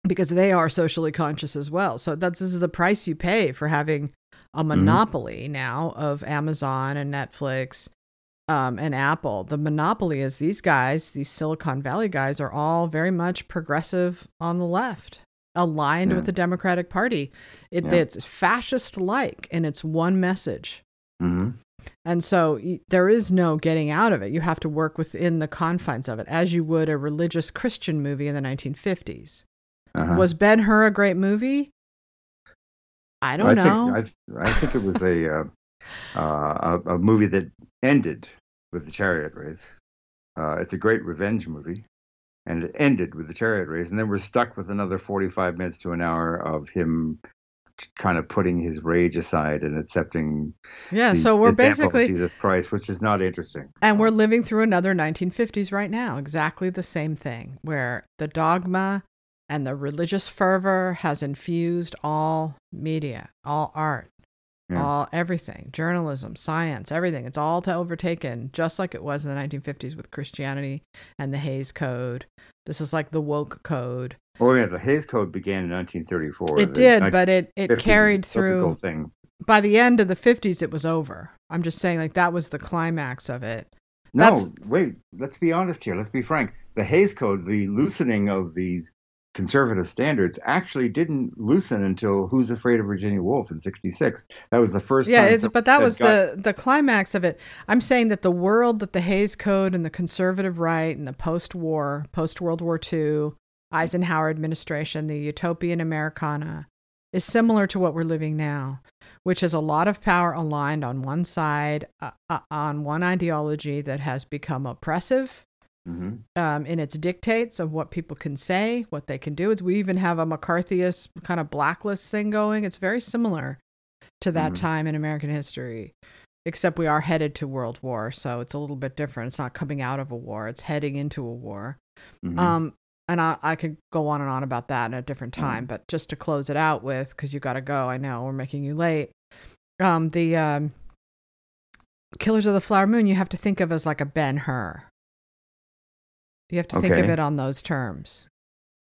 because they are socially conscious as well so that's this is the price you pay for having a monopoly now of amazon and netflix um, and Apple. The monopoly is these guys, these Silicon Valley guys, are all very much progressive on the left, aligned Yeah. with the Democratic Party. It, Yeah. It's fascist like, and it's one message. hmm And so y- there is no getting out of it. You have to work within the confines of it, as you would a religious Christian movie in the 1950s. Uh-huh. Was Ben Hur a great movie? I don't I know. Think, I, I think it was a, uh, uh, a a movie that ended with the chariot race. Uh, it's a great revenge movie, and it ended with the chariot race, and then we're stuck with another forty-five minutes to an hour of him kind of putting his rage aside and accepting yeah, the so we're basically Jesus Christ, which is not interesting. And we're living through another 1950s right now, exactly the same thing, where the dogma and the religious fervor has infused all media, all art, Yeah. all everything, journalism, science, everything. It's all to overtaken, just like it was in the 1950s with Christianity and the Hays Code. This is like the woke code. Oh yeah, the Hays Code began in 1934. It did, but it, it 1950s carried through. thing. By the end of the 50s, it was over. I'm just saying, like, that was the climax of it. No, That's- wait. Let's be honest here. Let's be frank. The Hays Code, the loosening of these conservative standards, actually didn't loosen until Who's Afraid of Virginia Woolf in '66. That was the first. yeah but that was got- the the climax of it i'm saying that the world that the hays code and the conservative right and the post-war post-world war ii eisenhower administration the utopian americana is similar to what we're living now which is a lot of power aligned on one side uh, uh, on one ideology that has become oppressive Mhm. um, in its dictates of what people can say, what they can do. We even have a McCarthyist kind of blacklist thing going. It's very similar to that Mhm. time in American history, except we are headed to world war, so it's a little bit different. It's not coming out of a war; it's heading into a war. Mhm. Um, and I, I could go on and on about that in a different Mm. time, but just to close it out with, because you got to go. I know we're making you late. Um, the um, Killers of the Flower Moon, you have to think of as like a Ben Hur. You have to think of it on those terms,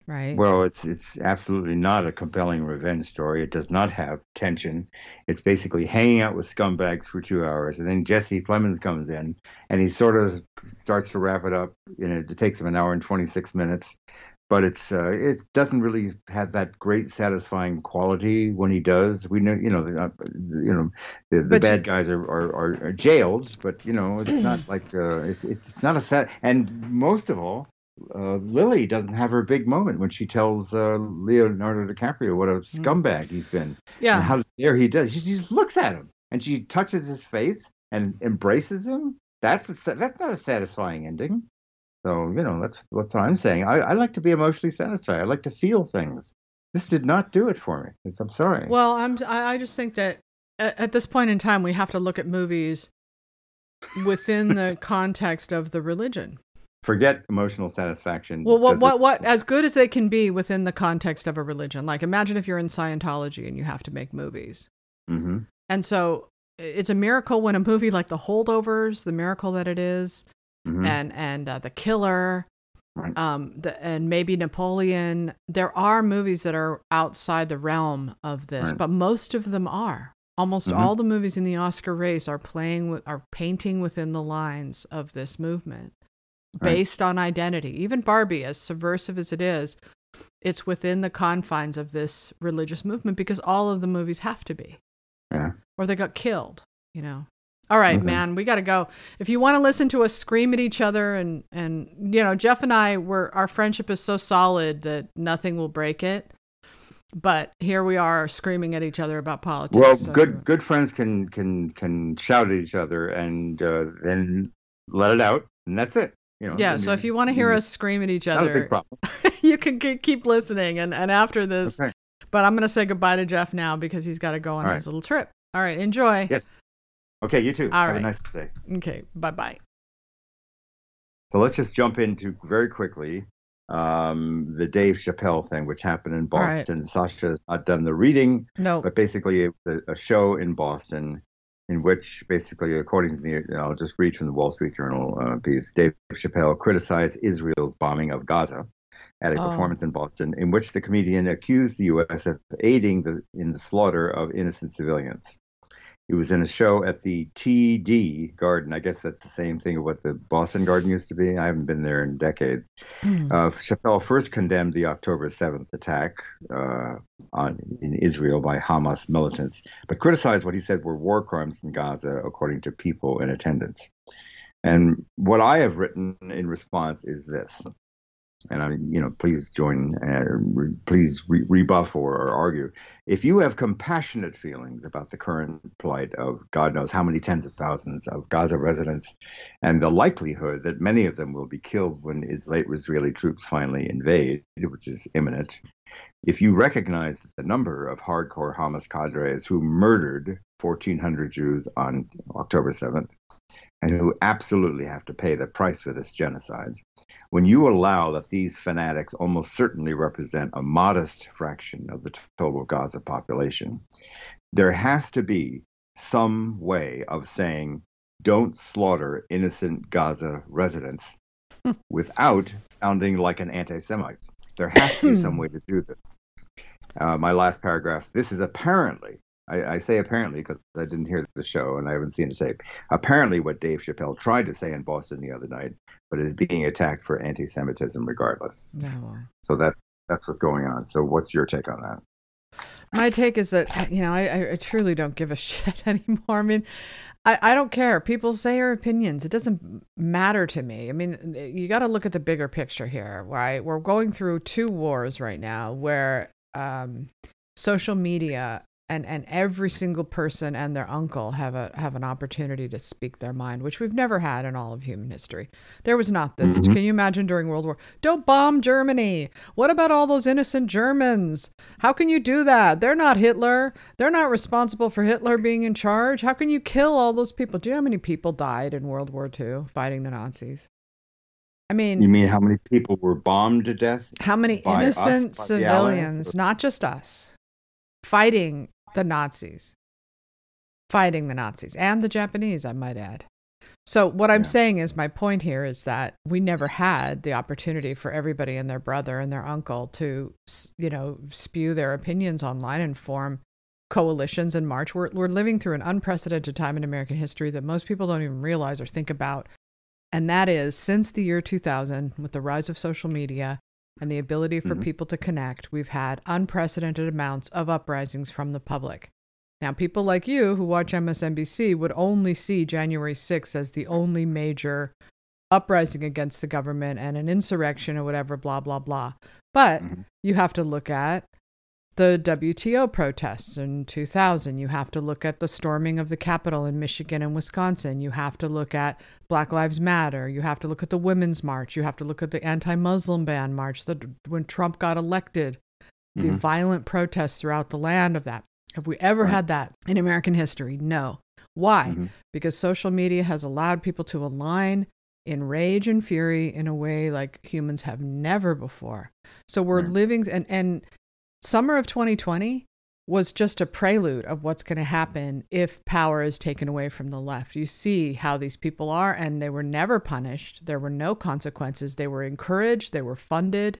right? Well, it's it's absolutely not a compelling revenge story. It does not have tension. It's basically hanging out with scumbags for two hours, and then Jesse Plemons comes in, and he sort of starts to wrap it up. You know, it takes him an hour and twenty six minutes, but it's uh, it doesn't really have that great satisfying quality when he does. We know, you know, the, uh, you know, the, the bad guys are, are, are, are jailed, but you know, it's not like uh, it's it's not a sad. And most of all uh, Lily doesn't have her big moment when she tells uh, Leonardo DiCaprio what a scumbag he's been. And yeah. how dare he does. She just looks at him and she touches his face and embraces him. That's a, that's not a satisfying ending. So you know that's that's what I'm saying. I, I like to be emotionally satisfied. I like to feel things. This did not do it for me. It's, I'm sorry. Well, I'm. I I just think that at, at this point in time, we have to look at movies within the context of the religion. forget emotional satisfaction. Well, what what what as good as they can be within the context of a religion. Like imagine if you're in Scientology and you have to make movies. Mhm. And so it's a miracle when a movie like The Holdovers, the miracle that it is, Mhm. and and uh, The Killer, Right. um, the, and maybe Napoleon. There are movies that are outside the realm of this, Right. but most of them are. Almost Mhm. all the movies in the Oscar race are playing with, are painting within the lines of this movement, Right. based on identity. Even Barbie, as subversive as it is, it's within the confines of this religious movement because all of the movies have to be Yeah. or they got killed, you know. All right, Okay. man, we got to go. If you want to listen to us scream at each other and and you know, Jeff and I were our friendship is so solid that nothing will break it. But here we are screaming at each other about politics. Well, so- good good friends can can can shout at each other and uh, then let it out, and that's it. You know. Yeah, so if you want to hear us scream at each not a big other, problem. you can keep listening and and after this, Okay. but I'm going to say goodbye to Jeff now because he's got to go on All his little trip. All right, enjoy. Yes. Okay, you too. All Have right. a nice day. Okay, bye-bye. So let's just jump into very quickly um, the Dave Chappelle thing, which happened in All right. Boston. Sasha has not done the reading, No. but basically it was a, a show in Boston in which, basically, according to the, I'll just read from the Wall Street Journal uh, piece, Dave Chappelle criticized Israel's bombing of Gaza at a Oh. performance in Boston, in which the comedian accused the U.S. of aiding the, in the slaughter of innocent civilians. He was in a show at the TD Garden. I guess that's the same thing of what the Boston Garden used to be. I haven't been there in decades. Uh, Chappelle first condemned the October 7th attack uh, on in Israel by Hamas militants, but criticized what he said were war crimes in Gaza, according to people in attendance. And what I have written in response is this, and I, you know, please join, uh, re- please re- rebuff or, or argue. If you have compassionate feelings about the current plight of God knows how many tens of thousands of Gaza residents, and the likelihood that many of them will be killed when Israeli troops finally invade, which is imminent, if you recognize the number of hardcore Hamas cadres who murdered 1,400 Jews on October 7th and who absolutely have to pay the price for this genocide, when you allow that these fanatics almost certainly represent a modest fraction of the total Gaza population, there has to be some way of saying, don't slaughter innocent Gaza residents without sounding like an anti Semite. There has to be some way to do this. Uh, my last paragraph this is apparently, I, I say apparently because I didn't hear the show and I haven't seen the tape, apparently what Dave Chappelle tried to say in Boston the other night, but is being attacked for anti Semitism regardless. Well. So that that's what's going on. So what's your take on that? My take is that you know I, I truly don't give a shit anymore. I mean, I, I don't care. People say their opinions. It doesn't matter to me. I mean, you got to look at the bigger picture here, right? We're going through two wars right now, where um, social media and and every single person and their uncle have a have an opportunity to speak their mind, which we've never had in all of human history. There was not this. Mhm. Can you imagine during World War? Don't bomb Germany. What about all those innocent Germans? How can you do that? They're not Hitler. They're not responsible for Hitler being in charge. How can you kill all those people? Do you know how many people died in World War II fighting the Nazis? I mean, You mean how many people were bombed to death? how many us, innocent by civilians, not just us, fighting the Nazis, fighting the Nazis and the Japanese, I might add. So, what I'm Yeah. saying is, my point here is that we never had the opportunity for everybody and their brother and their uncle to, you know, spew their opinions online and form coalitions and march. We're, we're living through an unprecedented time in American history that most people don't even realize or think about. And that is since the year 2000, with the rise of social media and the ability for Mhm. people to connect, we've had unprecedented amounts of uprisings from the public. Now, people like you who watch MSNBC would only see January 6th as the only major uprising against the government and an insurrection or whatever, blah, blah, blah. But Mhm. you have to look at the WTO protests in 2000. You have to look at the storming of the Capitol in Michigan and Wisconsin. You have to look at Black Lives Matter. You have to look at the Women's March. You have to look at the anti Muslim ban march that when Trump got elected, the Mhm. violent protests throughout the land of that. Have we ever Right. had that in American history? No. Why? Mhm. Because social media has allowed people to align in rage and fury in a way like humans have never before. So we're Yeah. living and and summer of 2020 was just a prelude of what's going to happen if power is taken away from the left. You see how these people are and they were never punished. There were no consequences. They were encouraged, they were funded,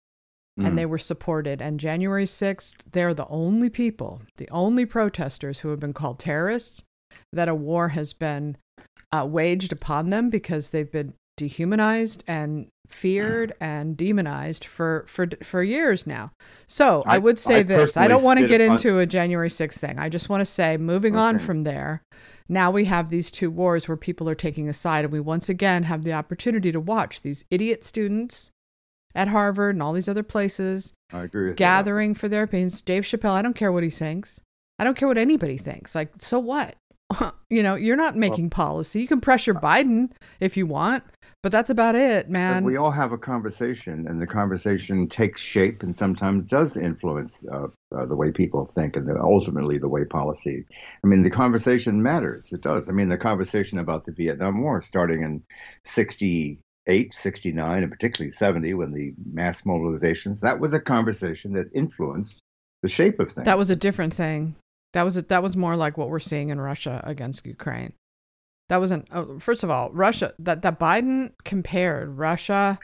Mm. and they were supported. And January 6th, they're the only people, the only protesters who have been called terrorists, that a war has been uh, waged upon them because they've been dehumanized and feared mm. and demonized for, for, for years now. So I, I- would say I this I don't want to get into a January 6th thing. I just want to say, moving on from there, now we have these two wars where people are taking a side, and we once again have the opportunity to watch these idiot students at Harvard and all these other places I agree with you. gathering for their opinions. Dave Chappelle, I don't care what he thinks. I don't care what anybody thinks. Like, so what? you know, you're not making policy. You can pressure Biden if you want, but that's about it, But man. we all have a conversation, and the conversation takes shape and sometimes does influence uh, uh, the way people think and the, ultimately the way policy. I mean, the conversation matters. It does. I mean, the conversation about the Vietnam War starting in 68, 69, and particularly 70 when the mass mobilizations, that was a conversation that influenced the shape of things. that was a different thing. That was a, that was more like what we're seeing in Russia against Ukraine. That wasn't. Oh, first of all, Russia. That that Biden compared Russia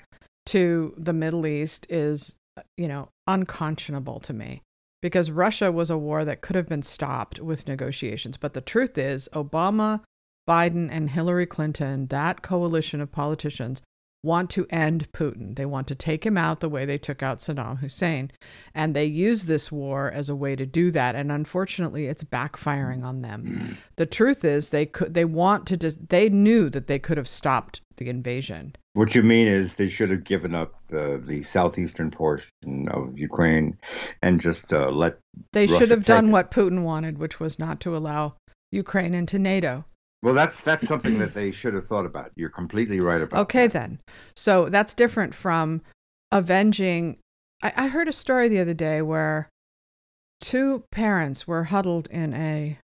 to the Middle East is, you know, unconscionable to me because Russia was a war that could have been stopped with negotiations. But the truth is, Obama, Biden, and Hillary Clinton, that coalition of politicians, want to end Putin. They want to take him out the way they took out Saddam Hussein. And they use this war as a way to do that. And unfortunately, it's backfiring on them. The truth is, they could, they want to, dis- they knew that they could have stopped the invasion. What you mean is they should have given up uh, the southeastern portion of Ukraine and just uh, let They Russia should have done it. what Putin wanted, which was not to allow Ukraine into NATO. Well, that's that's something that they should have thought about. You're completely right about. That. Okay, that. then. So that's different from avenging. I, I heard a story the other day where two parents were huddled in a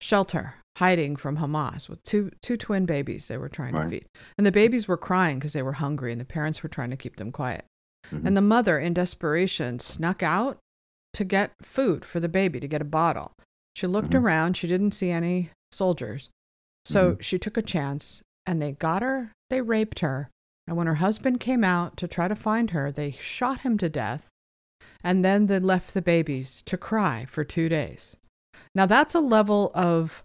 shelter hiding from Hamas with two two twin babies they were trying to feed. And the babies were crying because they were hungry and the parents were trying to keep them quiet. Mhm. And the mother in desperation snuck out to get food for the baby to get a bottle. She looked Mhm. around, she didn't see any soldiers. So mm-hmm. she took a chance and they got her, they raped her. And when her husband came out to try to find her, they shot him to death. And then they left the babies to cry for two days. Now, that's a level of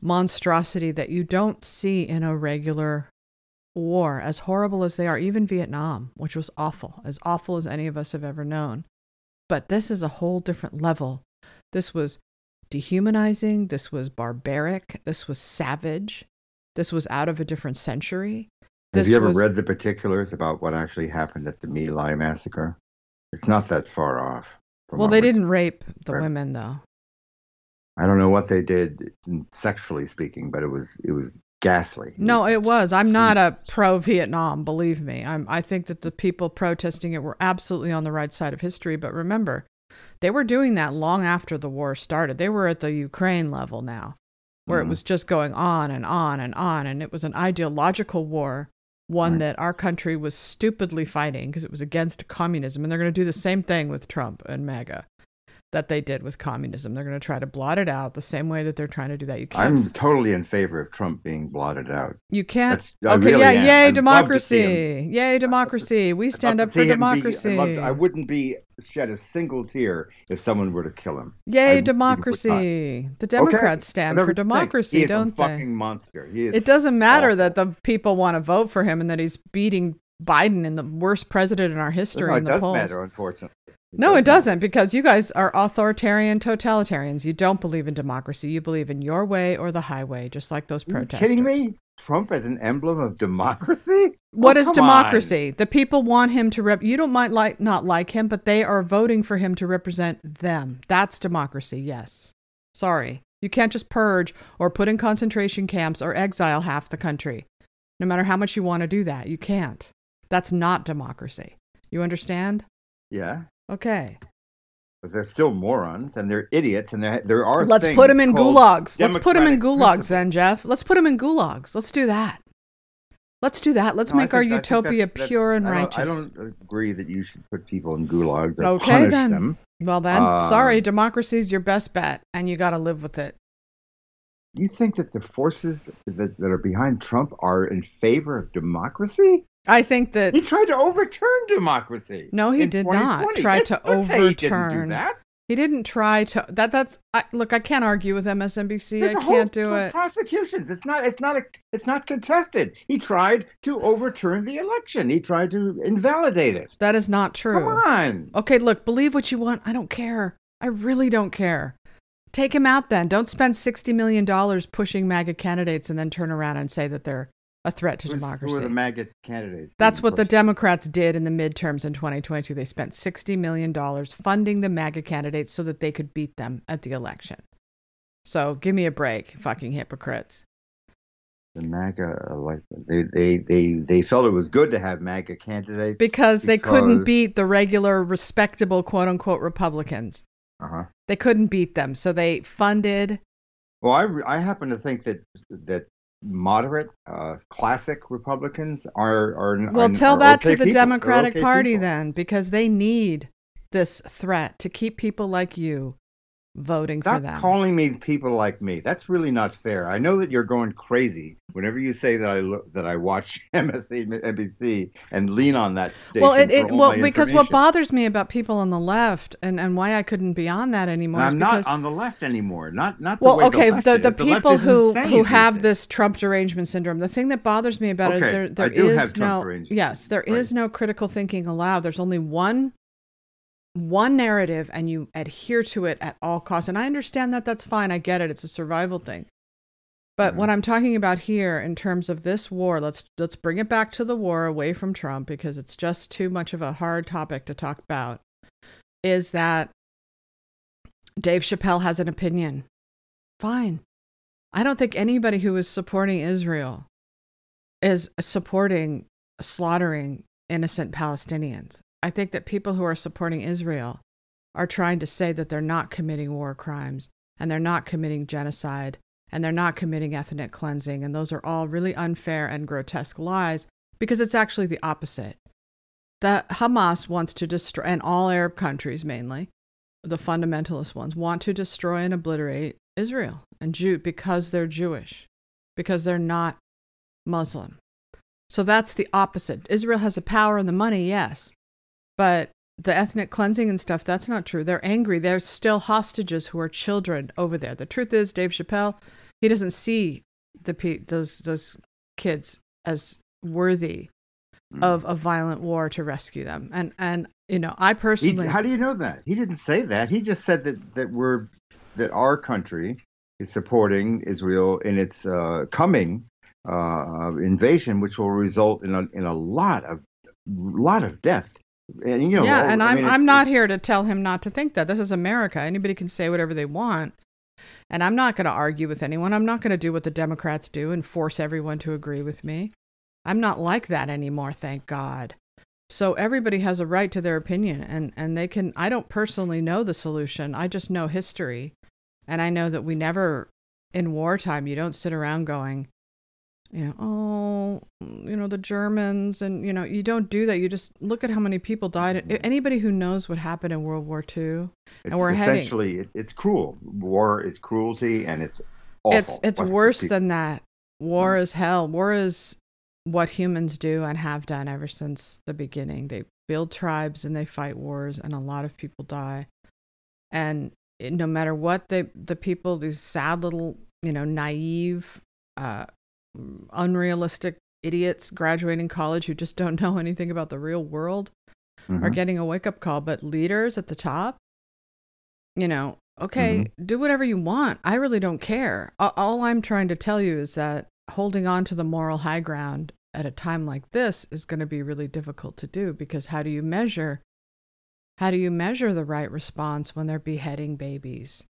monstrosity that you don't see in a regular war, as horrible as they are, even Vietnam, which was awful, as awful as any of us have ever known. But this is a whole different level. This was dehumanizing. This was barbaric. This was savage. This was out of a different century. Have you ever was- read the particulars about what actually happened at the My Lai massacre? It's not that far off. Well, they didn't rape the women, though. I don't know what they did mm, sexually speaking, but it was it was ghastly. No, it was. I'm not a pro Vietnam, believe me. I'm I think that the people protesting it were absolutely on the right side of history, but remember, they were doing that long after the war started. They were at the Ukraine level now, where it Mhm. was just going on and on and on and it was an ideological war, one Right. that our country was stupidly fighting because it was against communism and they're going to do the same thing with Trump and MAGA. That they did with communism. They're going to try to blot it out the same way that they're trying to do that. You can't. I'm totally in favor of Trump being blotted out. You can't. That's- okay, really yeah, am. yay I'd love to see democracy, yay democracy. We stand up for be- democracy. love to- I wouldn't be shed a single tear if someone were to kill him. I Yay would democracy. The Democrats stand for democracy, he don't a they? fucking monster. He is It doesn't matter awful. that the people want to vote for him and that he's beating Biden and the worst president in our history No, in it the does polls. matter, unfortunately. No, it doesn't because you guys are authoritarian totalitarians. You don't believe in democracy. You believe in your way or the highway, just like those Are you protesters. kidding me? Trump as an emblem of democracy? Oh, what Oh, is democracy? The people want him to rep. You don't might like not like him, but they are voting for him to represent them. That's democracy. Yes. Sorry, you can't just purge or put in concentration camps or exile half the country. No matter how much you want to do that, you can't. That's not democracy. You understand? Yeah, Okay. but they're still morons and they're idiots, and there there are. Let's put them in gulags. Let's put them in gulags then, Jeff. Let's put them in gulags. Let's do that. Let's do that. Let's No, make our think- utopia that's- that's- pure and I righteous. I don't agree that you should put people in gulags or Okay, punish then. them. Well, then, Uh, sorry, democracy's your best bet, and you got to live with it. You think that the forces that, that are behind Trump are in favor of democracy? I think that He tried to overturn democracy. No, he did not 2020. try to say he didn't overturn. do that. he didn't try to. That that's I, look. I can't argue with MSNBC. There's I can't do it. Prosecutions. It's not. It's not a. It's not contested. He tried to overturn the election. He tried to invalidate it. That is not true. Come on. Okay, look, believe what you want. I don't care. I really don't care. Take him out then. Don't spend sixty million dollars pushing MAGA candidates and then turn around and say that they're a threat to Who's- democracy. Who are the MAGA candidates? That's what the? Democrats did in the midterms in 2022. They spent $60 million funding the MAGA candidates so that they could beat them at the election. So give me a break, fucking hypocrites. The MAGA, uh, like they, they, they, they felt it was good to have MAGA candidates Because they couldn't beat the regular, respectable, quote unquote, Republicans. Uh-huh. They couldn't beat them. So they funded. Well, I, I happen to think that that moderate, uh, classic Republicans are are. Well, are, tell are that okay to the people. Democratic okay Party people. then, because they need this threat to keep people like you voting Stop for them. calling me people like me. That's really not fair. I know that you're going crazy whenever you say that I look, that I watch MSNBC and lean on that station. well, it, it well because what bothers me about people on the left and, and why I couldn't be on that anymore I'm because not on the left anymore. Not not the well, okay, the, the, the people who who have this Trump derangement syndrome. The thing that bothers me about it Okay, is there there I do is have Trump no yes there is Right. no critical thinking allowed. There's only one one narrative, and you adhere to it at all costs. And I understand that. That's fine. I get it. It's a survival thing. But what I'm talking about here, in terms of this war, let's let's bring it back to the war, away from Trump, because it's just too much of a hard topic to talk about. Is that Dave Chappelle has an opinion? Fine. I don't think anybody who is supporting Israel is supporting slaughtering innocent Palestinians. I think that people who are supporting Israel are trying to say that they're not committing war crimes and they're not committing genocide and they're not committing ethnic cleansing. And those are all really unfair and grotesque lies because it's actually the opposite. That Hamas wants to destroy, and all Arab countries mainly, the fundamentalist ones, want to destroy and obliterate Israel and Jew because they're Jewish, because they're not Muslim. So that's the opposite. Israel has the power and the money, yes, but the ethnic cleansing and stuff, that's not true. They're angry. There's still hostages who are children over there. The truth is, Dave Chappelle, he doesn't see the pe- those those kids as worthy Mm. of a violent war to rescue them. And and you know, I He, personally, how do you know that? He didn't say that. He just said that that we're that our country is supporting Israel in its uh, coming uh, invasion, which will result in a in a lot of lot of death. And you know, yeah, and I I'm mean, I'm not here to tell him not to think that. This is America. Anybody can say whatever they want. And I'm not going to argue with anyone. I'm not going to do what the Democrats do and force everyone to agree with me. I'm not like that anymore, thank God. So everybody has a right to their opinion and and they can I don't personally know the solution. I just know history. And I know that we never in wartime you don't sit around going, you know, oh, you know, the Germans and you know, you don't do that. You just look at how many people died. Anybody who knows what happened in World War II, It's we're essentially it, it's cruel. War is cruelty, and it's awful. it's it's what worse than that. War Mm. is hell. War is what humans do and have done ever since the beginning. They build tribes and they fight wars, and a lot of people die. And no matter what they, the people, these sad little, you know, naive, uh, unrealistic idiots graduating college who just don't know anything about the real world are Mhm. getting a wake up call. But leaders at the top, you know, okay, do whatever you want. I really don't care. All I'm trying to tell you is that holding on to the moral high ground at a time like this is going to be really difficult to do because how do you measure? How do you measure the right response when they're beheading babies?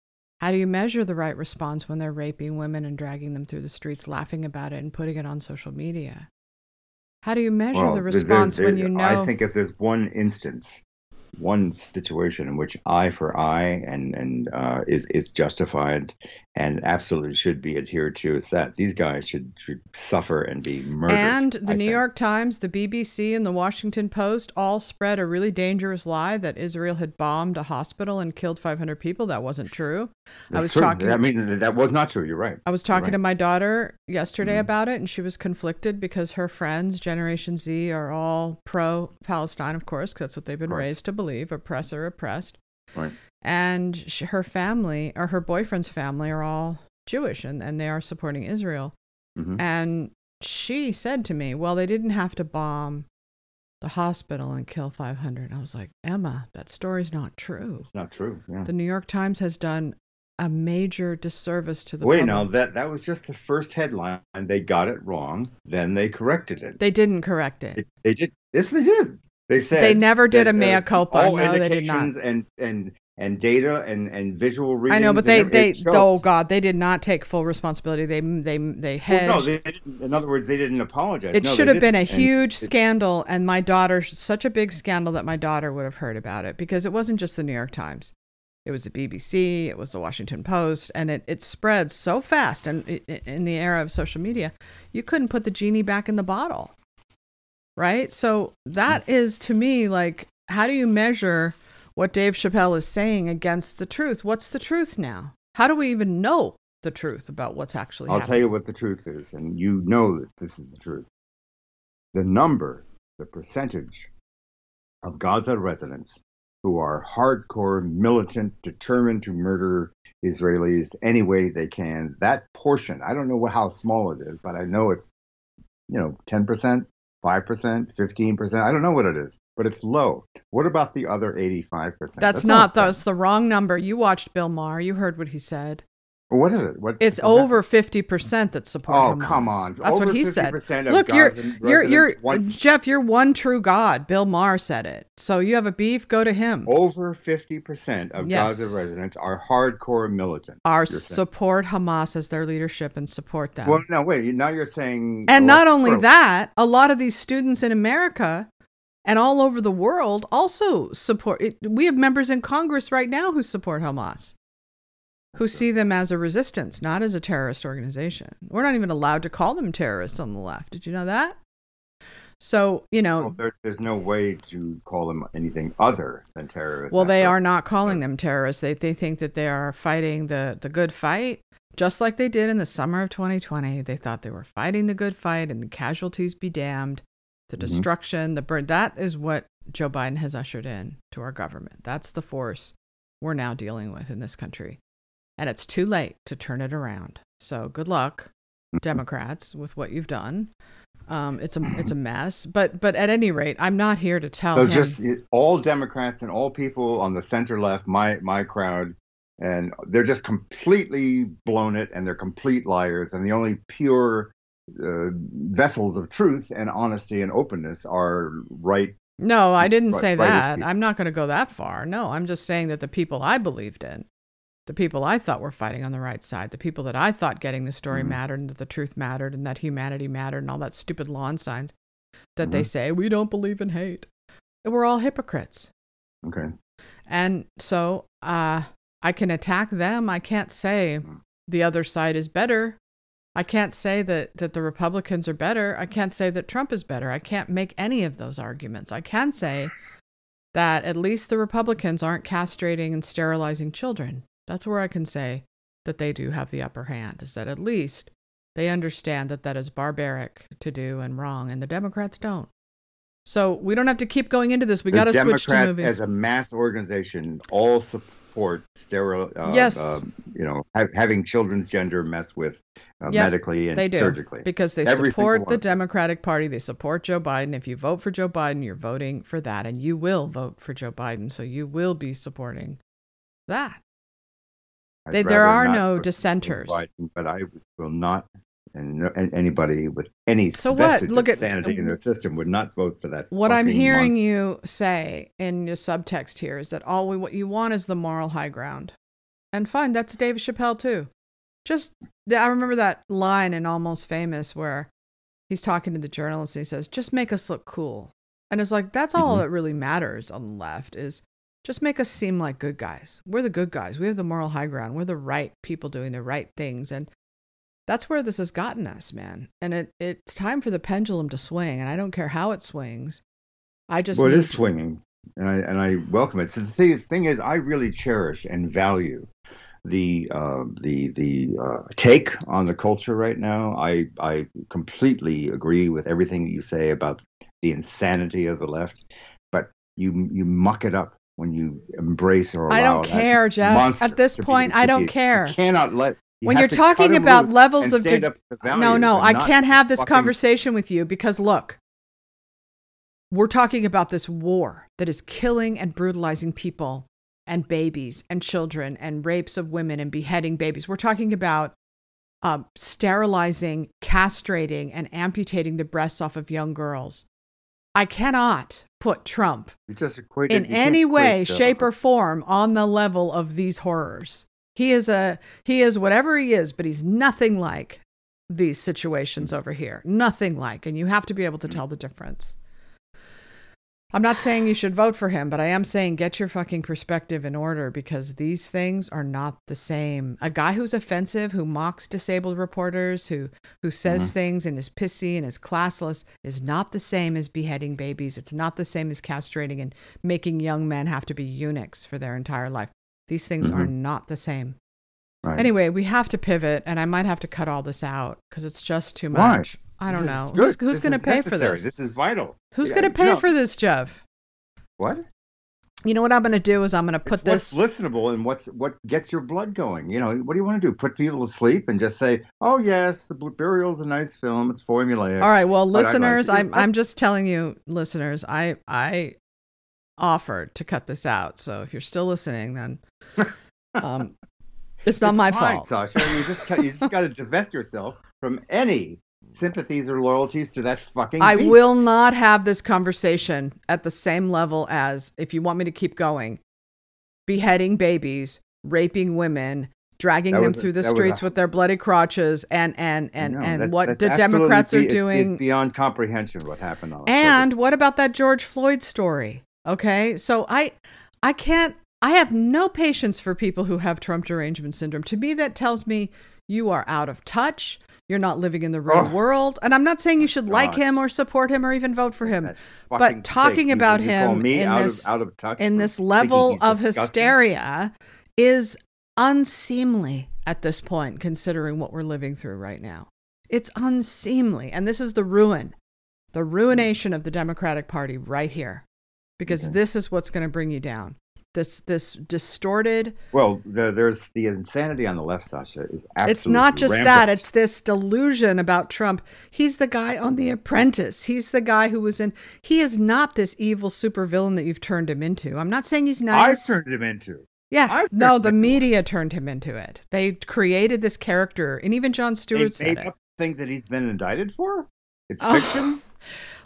How do you measure the right response when they're raping women and dragging them through the streets, laughing about it and putting it on social media? How do you measure Well, the there- there- response when you know? I think if there's one instance one situation in which eye for eye and and uh, is is justified and absolutely should be adhered to. is that these guys should should suffer and be murdered. And the I New think. York Times, the BBC, and the Washington Post all spread a really dangerous lie that Israel had bombed a hospital and killed 500 people. That wasn't true. I was true. talking. I mean, that was not true. You're right. I was talking right. to my daughter yesterday Mhm. about it, and she was conflicted because her friends, Generation Z, are all pro Palestine, of course, 'cause that's what they've been raised to believe oppressor, oppressed. Right. And sh- her family, or her boyfriend's family, are all Jewish and, and they are supporting Israel. Mhm. And she said to me, Well, they didn't have to bomb the hospital and kill 500. I was like, Emma, that story's not true. It's not true. Yeah. The New York Times has done a major disservice to the Wait, public. now that that was just the first headline, and they got it wrong. Then they corrected it. They didn't correct it. They, they did. Yes, they did. They said They never did that, a mea uh, culpa. All No, they did not. indications and and and data and and visual readings. I know, but they they oh god, they did not take full responsibility. They they they hedged. Well, no, they didn't, in other words, they didn't apologize. it No, should have been a. And huge it- scandal, and my daughter such a big scandal that my daughter would have heard about it because it wasn't just the New York Times. It was the BBC, it was the Washington Post, and it, it spread so fast. And in the era of social media, you couldn't put the genie back in the bottle, right? So that mm. is to me like, how do you measure what Dave Chappelle is saying against the truth? What's the truth now? How do we even know the truth about what's actually I'll happening? tell you what the truth is, and you know that this is the truth. The number, the percentage of Gaza residents who are hardcore, militant, determined to murder Israelis any way they can, that portion, I don't know how small it is, but I know it's, you know, 10%, 5%, 15%. I don't know what it is, but it's low. What about the other 85%? That's, all not, that's the wrong number. You watched Bill Maher. You heard what he said. What is it? What It's over fifty percent that support. Oh, come on. That's Over what he said. 50% of Look, you're you're you're want- Jeff. You're one true God. Bill Maher said it. So you have a beef. Go to him. over 50% of Yes. Gaza residents are hardcore militant. Our you're support Hamas as their leadership and support them. Well, no, wait. Now you're saying. and not only that, a lot of these students in America and all over the world also support. It, we have members in Congress right now who support Hamas, who see them as a resistance, not as a terrorist organization. We're not even allowed to call them terrorists on the left. Did you know that? So you know, Well, there, there's no way to call them anything other than terrorists. Well, they are not calling them terrorists. They they think that they are fighting the the good fight, just like they did in the summer of 2020. They thought they were fighting the good fight, and the casualties be damned, the Mhm. destruction, the burn. That is what Joe Biden has ushered in to our government. That's the force we're now dealing with in this country, and it's too late to turn it around. So good luck, Democrats, with what you've done. Um, it's a it's a mess, but but at any rate, I'm not here to tell So him. just all Democrats and all people on the center left, my my crowd, and they're just completely blown it, and they're complete liars, and the only pure uh, vessels of truth and honesty and openness are right. No, I didn't Right- say right that. I'm not going to go that far. No, I'm just saying that the people I believed in, the people I thought were fighting on the right side, the people that I thought getting the story Mhm. mattered and that the truth mattered and that humanity mattered and all that stupid lawn signs that they Mhm. say we don't believe in hate. We're all hypocrites. Okay. And so uh, I can attack them. I can't say the other side is better. I can't say that, that the Republicans are better. I can't say that Trump is better. I can't make any of those arguments. I can say that at least the Republicans aren't castrating and sterilizing children. That's where I can say that they do have the upper hand, is that at least they understand that that is barbaric to do and wrong, and the Democrats don't. So we don't have to keep going into this. We got to switch to movies. as a mass organization, all support sterile. Uh, Yes. um, you know, ha- having children's gender messed with uh, Yep, medically and they do surgically. because they Every support the. Democratic Party. They support Joe Biden. If you vote for Joe Biden, you're voting for that, and you will vote for Joe Biden. So you will be supporting that. They- there are no dissenters. Biden, but I will not, and, no, and anybody with any So what? Look at- sanity in their system would not vote for that. What I'm hearing monster. you say in your subtext here is that all we, what you want is the moral high ground, and fine, that's Dave Chappelle too. Just I remember that line in Almost Famous where he's talking to the journalist and he says, "Just make us look cool." And it's like that's all Mhm. that really matters on the left is just make us seem like good guys. We're the good guys. We have the moral high ground. We're the right people doing the right things. And that's where this has gotten us, man. And it, it's time for the pendulum to swing. And I don't care how it swings. I just well, it is to- swinging, and I and I welcome it. So the thing, thing is, I really cherish and value the uh, the the uh, take on the culture right now. I I completely agree with everything you say about the insanity of the left, but you you muck it up when you embrace or allow I don't care, Jeff. At this point, I don't care. You cannot let. you When you're talking about levels of de- no, no, I can't have this fucking- conversation with you because look, we're talking about this war that is killing and brutalizing people and babies and children and rapes of women and beheading babies. We're talking about um, sterilizing, castrating, and amputating the breasts off of young girls. I cannot put Trump equated, in any way, equate, uh, shape, or form on the level of these horrors. He is a he is whatever he is, but he's nothing like these situations over here. Nothing like, and you have to be able to tell the difference. I'm not saying you should vote for him, but I am saying get your fucking perspective in order because these things are not the same. A guy who's offensive, who mocks disabled reporters, who who says Mhm. things and is pissy and is classless is not the same as beheading babies. It's not the same as castrating and making young men have to be eunuchs for their entire life. These things are Mhm. not the same. Right. Anyway, we have to pivot, and I might have to cut all this out because it's just too Why? much. I don't know. is Who's, who's going to is pay for this? This is vital. Who's Yeah, going to pay no. for this, Jeff? What? You know what I'm going to do is I'm going to put It's this. what's listenable and what's what gets your blood going. You know, what do you want to do? Put people to sleep and just say, "Oh yes, the Blue Burial's a nice film. It's formulaic." All right, well, like listeners, I'm I'm just telling you, listeners, I I offered to cut this out. So if you're still listening, then um, it's not my fine, fault. Sasha. You just you just got to divest yourself from any sympathies or loyalties to that fucking. I beast. will not have this conversation at the same level as if you want me to keep going, beheading babies, raping women, dragging That them was a- through the streets a- with their bloody crotches, and and and and that's- what that's the Democrats are be- it's- it's doing. beyond comprehension. What happened on And what about that George Floyd story? Okay, so I, I can't. I have no patience for people who have Trump derangement syndrome. To me, that tells me you are out of touch. You're not living in the real Oh. world. And I'm not saying you should like him or support him or even vote for him. But talking. You- about you him in out this- of, out of touch in this level of hysteria is unseemly at this point, considering what we're living through right now. It's unseemly. And this is the ruin, the hmm. ruination of the Democratic Party right here, because Okay. this is what's going to bring you down. This, this distorted. Well, the, there's the insanity on the left, Sasha, is absolutely it's not just that. It's this delusion about Trump. He's the guy on The Apprentice. He's the guy who was in. He is not this evil supervillain that you've turned him into. I'm not saying he's nice. I've turned him into. Yeah, no, the him into one. media turned him into it. They created this character, and even Jon They Stewart said made it. up thing that he's been indicted for. It's Oh. fiction.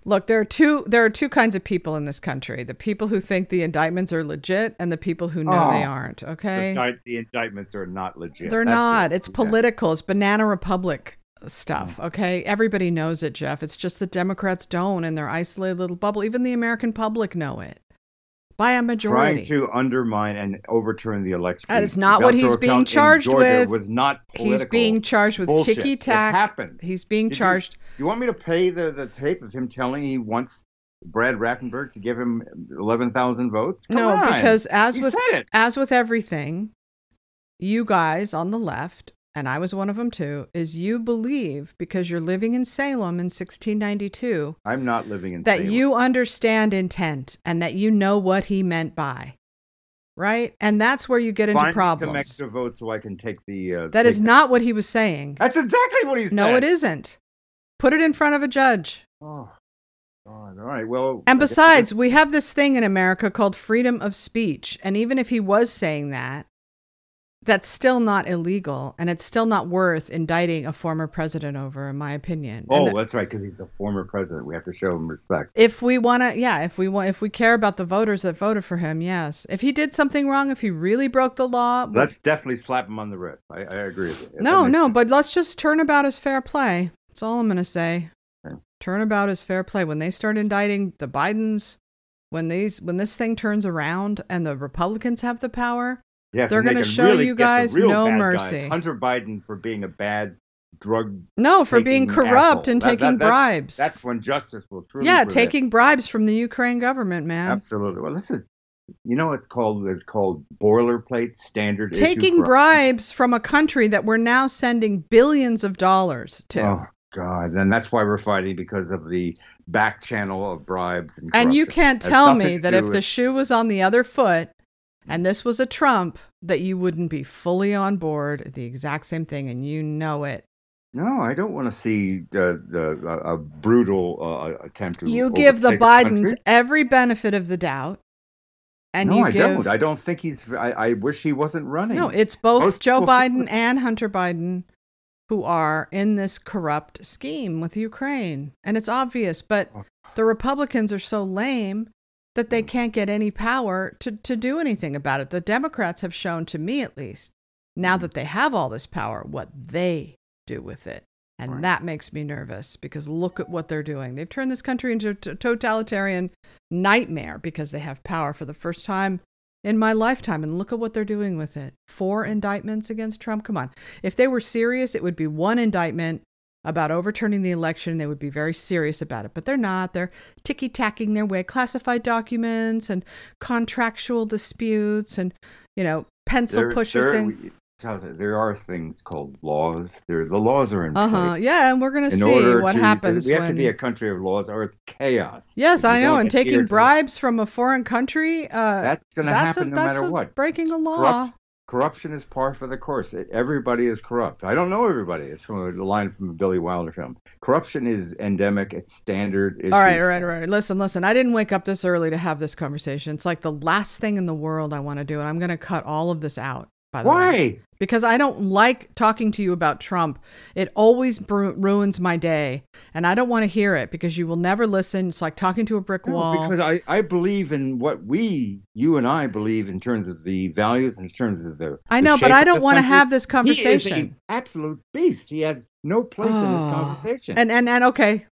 Look, there are two there are two kinds of people in this country: the people who think the indictments are legit, and the people who know they Oh, aren't. The, Okay, di- the indictments are not legit. they're That's not. it. It's political. It's banana republic Mm. stuff. Okay, everybody knows it, Jeff. It's just the Democrats don't in their isolated little bubble. Even the American public know it by a majority. Trying to undermine and overturn the election. That is not what he's being charged Georgia with. Was not political. He's being charged with Bullshit. ticky It tack. happened. He's being Did you- charged. You want me to pay the, the tape of him telling he wants Brad Raffenberg to give him eleven thousand votes? Come no, on. because as He with as with everything, you guys on the left, and I was one of them too, is you believe because you're living in Salem in 1692 I'm not living in that Salem. you understand intent and that you know what he meant by. Right? And that's where you get into Find some problems. extra votes so I can take the. Uh, That take is not what he was saying. That's exactly what he said. No, it isn't. Put it in front of a judge. Oh, God. All right. Well. And besides, we have this thing in America called freedom of speech. And even if he was saying that, that's still not illegal. And it's still not worth indicting a former president over, in my opinion. Oh, And that's right. Because he's a former president. We have to show him respect. if we want to, yeah, if we want, if we care about the voters that voted for him, yes. If he did something wrong, if he really broke the law, Let's definitely slap him on the wrist. I, I agree with you. No, no, sense. but let's just turn about as fair play. That's all I'm going to say. Okay. Turnabout is fair play. When they start indicting the Bidens, when these when this thing turns around and the Republicans have the power, Yes, They're gonna show really you guys no mercy. Hunter Biden for being a bad drug. no, for being corrupt asshole. and That- taking that- that- bribes. That's when justice will truly. yeah, taking bribes from the Ukraine government, man. Absolutely. Well, this is, you know, it's called it's called boilerplate standard. Taking corruption. bribes from a country that we're now sending billions of dollars to. Oh God! And that's why we're fighting because of the back channel of bribes and. And you can't tell me that if the shoe was on the other foot and this was a Trump, that you wouldn't be fully on board the exact same thing, and you know it. No, I don't want to see the the a, a brutal uh, attempt to. You give the Bidens every benefit of the doubt, and no, you I give don't. I don't think he's. I, I wish he wasn't running. no. It's both Most Joe people Biden and Hunter Biden who are in this corrupt scheme with Ukraine, and it's obvious. But Oh. the Republicans are so lame that they mm. can't get any power to, to do anything about it. The Democrats have shown to me at least, now mm. that they have all this power, what they do with it. And Right. that makes me nervous because look at what they're doing. They've turned this country into a totalitarian nightmare because they have power for the first time in my lifetime. And look at what they're doing with it. Four indictments against Trump. Come on. If they were serious, it would be one indictment about overturning the election. They would be very serious about it. But they're not. They're ticky tacking their way, classified documents and contractual disputes and, you know, pencil There- pusher there, things. There are things called laws. There, the laws are in Uh huh. place. Yeah. And we're going to see what to, happens We have when. to be a country of laws, or it's chaos. Yes, I know. And taking to- bribes from a foreign country, uh, That's going to happen a, no that's matter a what. breaking a law. Corrupt- corruption is par for the course. Everybody is corrupt. I don't know everybody. It's from a line from a Billy Wilder film. Corruption is endemic. It's standard. All right, all right, all right. Listen, listen. I didn't wake up this early to have this conversation. It's like the last thing in the world I want to do, and I'm going to cut all of this out. By the way, Why? because I don't like talking to you about Trump. It always bru- ruins my day, and I don't want to hear it because you will never listen. It's like talking to a brick No, wall. because I, I believe in what we, you and I believe in terms of the values, and in terms of the. I the know, but I don't want to have this conversation. He is an absolute beast. He has no place in Oh. this ah. conversation. And and and okay,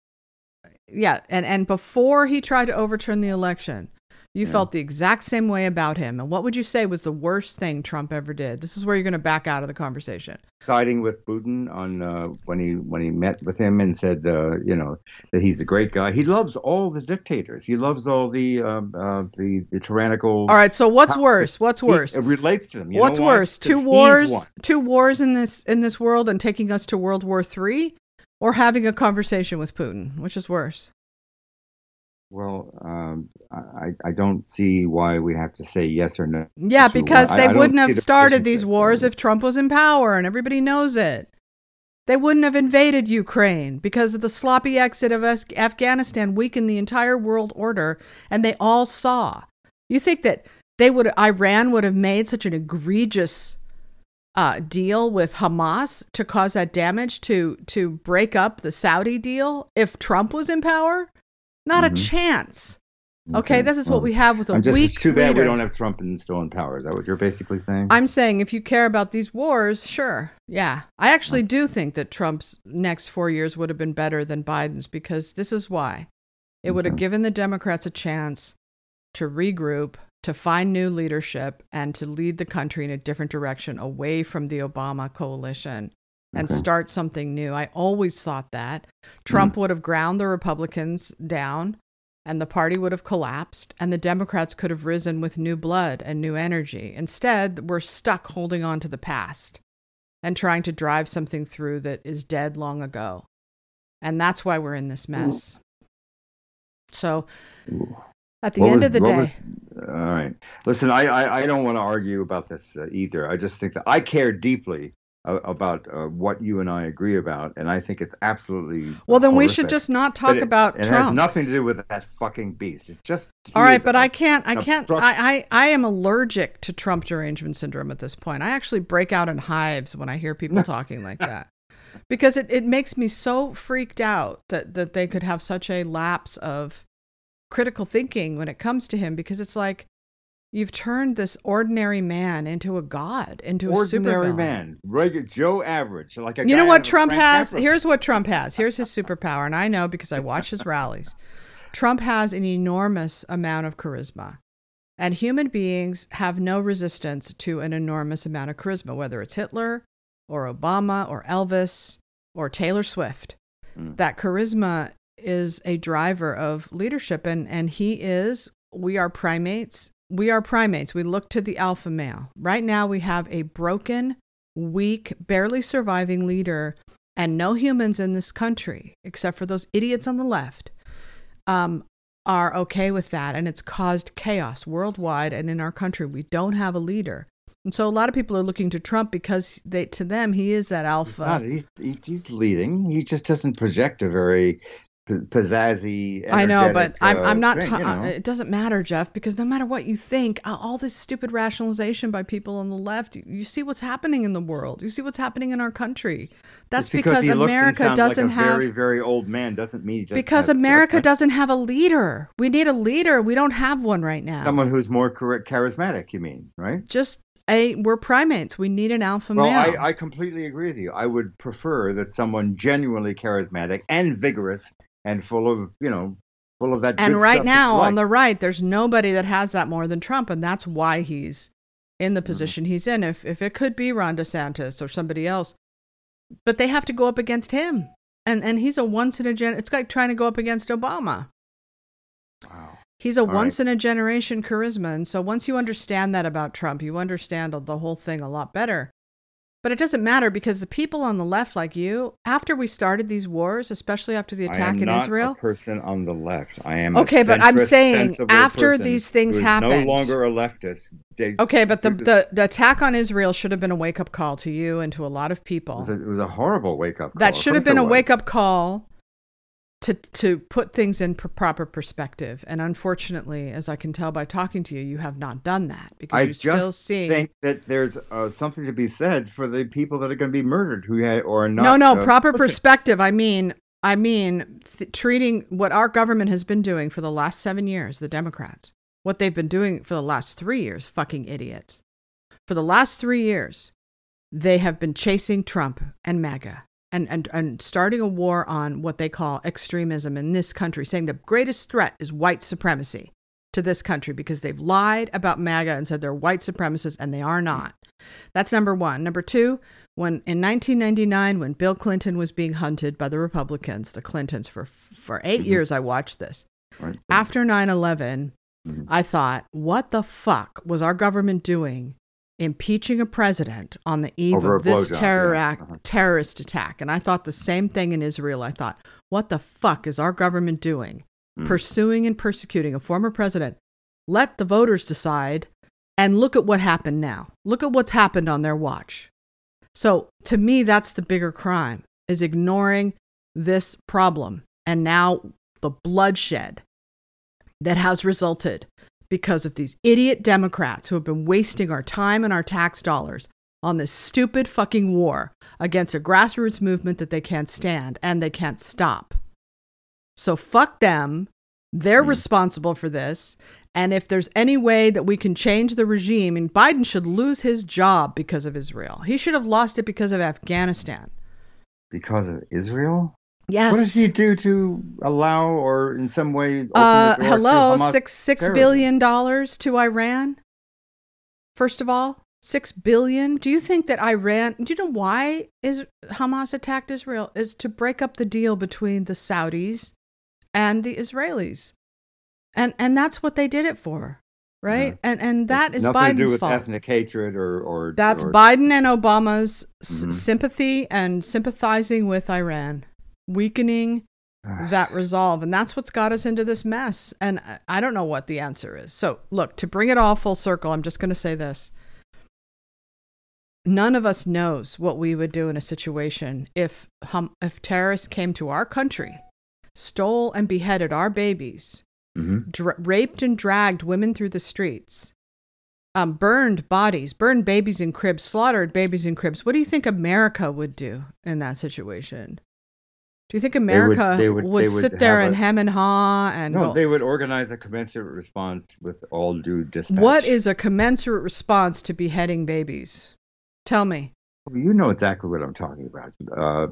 yeah, and and before he tried to overturn the election, you Yeah. felt the exact same way about him. And what would you say was the worst thing Trump ever did? This is where you're going to back out of the conversation. siding with Putin on uh, when he when he met with him and said, uh, you know, that he's a great guy. He loves all the dictators. He loves all the um, uh, the the tyrannical. All right, so what's worse? What's He- worse? it relates to them. You What's why? Two wars, two wars in this in this world and taking us to World War Three, or having a conversation with Putin? Which is worse? Well, um, I I don't see why we have to say yes or no. Yeah, because. They I wouldn't see have started these wars if Trump was in power, and everybody knows it. They wouldn't have invaded Ukraine because of the sloppy exit of Afghanistan weakened the entire world order, and they all saw. You think that they would Iran would have made such an egregious uh, deal with Hamas to cause that damage to to break up the Saudi deal if Trump was in power? Not a Mhm. chance. Okay, this is what we have with a I'm just weak it's too bad leader. we don't have Trump in, still in power. Is that what you're basically saying? I'm saying if you care about these wars, sure. Yeah. I actually do think that Trump's next four years would have been better than Biden's because this is why. It would have given the Democrats a chance to regroup, to find new leadership, and to lead the country in a different direction away from the Obama coalition and Okay. start something new. I always thought that. Trump would have ground the Republicans down and the party would have collapsed and the Democrats could have risen with new blood and new energy. Instead, we're stuck holding on to the past and trying to drive something through that is dead long ago. And that's why we're in this mess. So, at the What end was- of the day, was- all right. Listen, I, I, I don't want to argue about this uh, either. I just think that I care deeply about uh, what you and I agree about, and I think it's absolutely. well, then we should just not talk it, about it has Trump. nothing to do with that fucking beast. It's just. All right, but I can't. I can't. I, I I am allergic to Trump derangement syndrome at this point. I actually break out in hives when I hear people talking like that, because it, it makes me so freaked out that that they could have such a lapse of critical thinking when it comes to him. Because it's like You've turned this ordinary man into a god, into a Ordinary man, regular Joe Average, like a You know what Trump has? Capra. Here's what Trump has. Here's his superpower, and I know because I watch his rallies. Trump has an enormous amount of charisma. And human beings have no resistance to an enormous amount of charisma, whether it's Hitler or Obama or Elvis or Taylor Swift. Mm. That charisma is a driver of leadership. And, and he is, we are primates. We are primates. We look to the alpha male. Right now, we have a broken, weak, barely surviving leader, and no humans in this country, except for those idiots on the left, um, are okay with that. And it's caused chaos worldwide and in our country. We don't have a leader. And so a lot of people are looking to Trump because they, to them, he is that He's alpha. not. He's, he's leading. He just doesn't project a very pizzazzy. I know, but energetic, I'm, uh, I'm not. thing, ta- you know. it doesn't matter, Jeff, because no matter what you think, uh, all this stupid rationalization by people on the left, you, you see what's happening in the world. You see what's happening in our country. That's Just because, because he looks and America doesn't like a have. very, very old man doesn't mean doesn't because have America judgment. doesn't have a leader. We need a leader. We don't have one right now. Someone who's more charismatic. You mean, right? Just a we're primates. We need an alpha Well, male. I, I completely agree with you. I would prefer that someone genuinely charismatic and vigorous and full of, you know, full of that. and right now on the right, there's nobody that has that more than Trump, and that's why he's in the Mm-hmm. position he's in. If if it could be Ron DeSantis or somebody else, but they have to go up against him, and and he's a once in a gen. It's like trying to go up against Obama. Wow. He's a All right. once in a generation charisma, and so once you understand that about Trump, you understand the whole thing a lot better. But it doesn't matter because the people on the left, like you, after we started these wars, especially after the I attack am in not Israel, a person on the left. I am Okay, but I'm saying after these things happened- no longer a leftist. They, Okay, but the, it was- the, the attack on Israel should have been a wake up call to you and to a lot of it people. was a, it was a horrible wake up call. that should have been a wake up call to to put things in pr- proper perspective. And unfortunately, as I can tell by talking to you, you have not done that because I you're still seeing. think that there's uh, something to be said for the people that are going to be murdered who had or are not. no, no, uh, proper perspective. I mean, I mean, th- treating what our government has been doing for the last seven years, the Democrats, what they've been doing for the last three years, fucking idiots. For the last three years, they have been chasing Trump and MAGA and, and, and starting a war on what they call extremism in this country, saying the greatest threat is white supremacy to this country because they've lied about MAGA and said they're white supremacists and they are not. That's number one. Number two, when in 1999, when Bill Clinton was being hunted by the Republicans, the Clintons, for, for 8 Mhm. years, I watched this. Right. After 9 11, Mhm. I thought, what the fuck was our government doing impeaching a president on the eve Over of this terror yeah. act, Uh-huh. terrorist attack? And I thought the same thing in Israel. I thought, what the fuck is our government doing? Mm. Pursuing and persecuting a former president. Let the voters decide and look at what happened now. Look at what's happened on their watch. So to me, that's the bigger crime is ignoring this problem and now the bloodshed that has resulted because of these idiot Democrats who have been wasting our time and our tax dollars on this stupid fucking war against a grassroots movement that they can't stand and they can't stop. So fuck them. They're Hmm. responsible for this. And if there's any way that we can change the regime, and Biden should lose his job because of Israel, he should have lost it because of Afghanistan. because of Israel. Yes. What does he do to allow or in some way open Uh, hello, six six terrorism? billion dollars to Iran. First of all, six billion. Do you think that Iran? Do you know why is Hamas attacked Israel? Is to break up the deal between the Saudis and the Israelis, and and that's what they did it for, right? Yeah. And and that is Nothing Biden's to do with fault. ethnic hatred or or That's or, Biden and Obama's s- Mhm. sympathy and sympathizing with Iran, weakening that resolve. And that's what's got us into this mess. And I- don't know what the answer is. So, look, to bring it all full circle, I'm just going to say this. None of us knows what we would do in a situation if, hum, if terrorists came to our country, stole and beheaded our babies, Mhm. dra- raped and dragged women through the streets, um, burned bodies, burned babies in cribs, slaughtered babies in cribs. What do you think America would do in that situation? Do you think America they would, would- they would sit there and a- hem and haw and No, go, they would organize a commensurate response with all due dispatch. what is a commensurate response to beheading babies? Tell me. You know exactly what I'm talking about. Uh,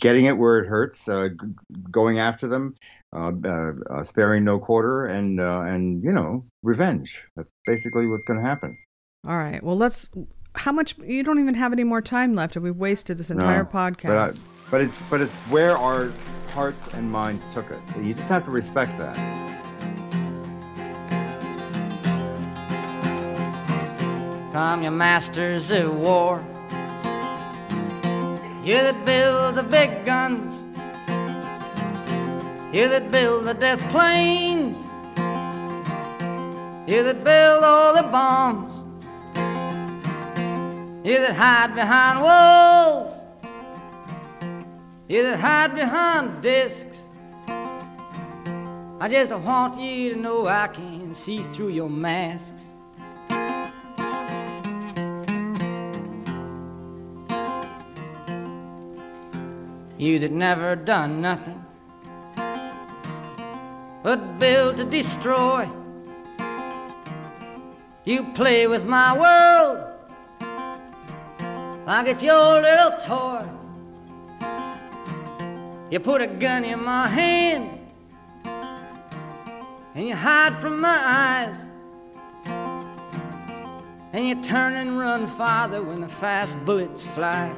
getting it where it hurts, uh, g- going after them, uh, uh, uh, sparing no quarter, and uh, and you know revenge. That's basically what's going to happen. All right. Well, let's. How much? You don't even have any more time left, and we've wasted this entire No, podcast. But it's but it's where our hearts and minds took us. You just have to respect that. Come, your masters of war. You that build the big guns. You that build the death planes. You that build all the bombs. You that hide behind walls. You that hide behind discs. I just want you to know I can see through your masks. You that never done nothing but build to destroy. You play with my world like it's your little toy. You put a gun in my hand and you hide from my eyes. And you turn and run farther when the fast bullets fly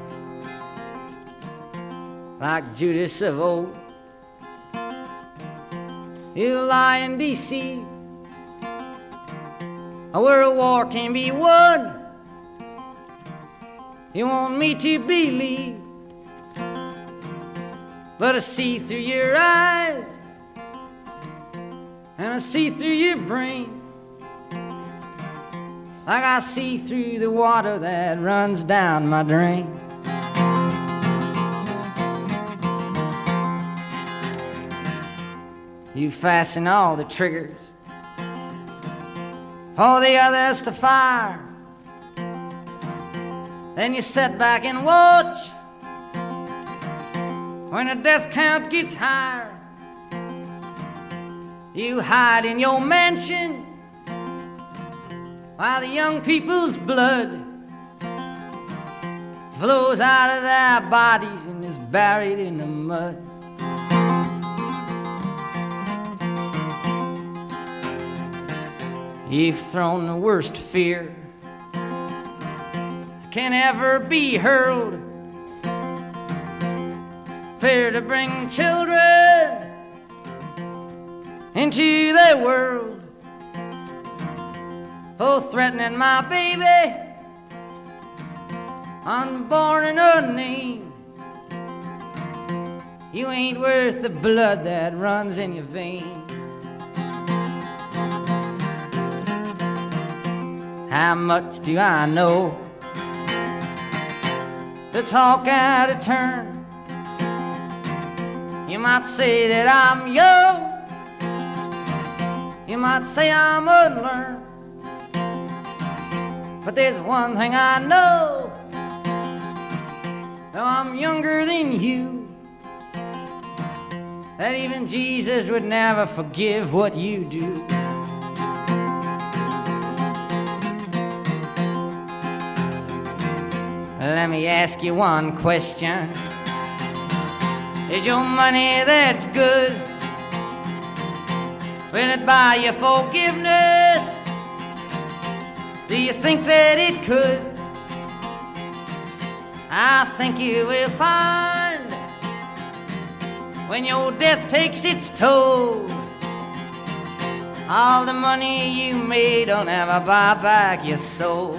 like Judas of old. You lie and deceive, where a war can be won. You want me to believe, but I see through your eyes, and I see through your brain, like I see through the water that runs down my drain. You fasten all the triggers, all the others to fire. Then you sit back and watch when the death count gets higher. You hide in your mansion while the young people's blood flows out of their bodies and is buried in the mud. You've thrown the worst fear can ever be hurled. Fear to bring children into the world. Oh, threatening my baby, unborn and unnamed. You ain't worth the blood that runs in your veins. How much do I know to talk out of turn? You might say that I'm young, you might say I'm unlearned. But there's one thing I know though I'm younger than you, that even Jesus would never forgive what you do. Let me ask you one question. Is your money that good? Will it buy you forgiveness? Do you think that it could? I think you will find when your death takes its toll. All the money you made don't ever buy back your soul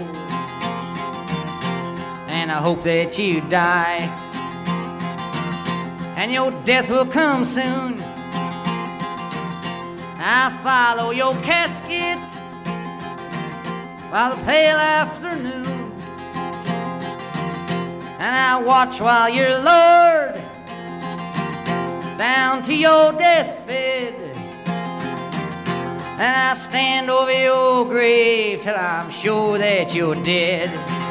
and I hope that you die. And your death will come soon. I follow your casket by the pale afternoon. And I watch while you're lowered down to your deathbed. And I stand over your grave till I'm sure that you're dead.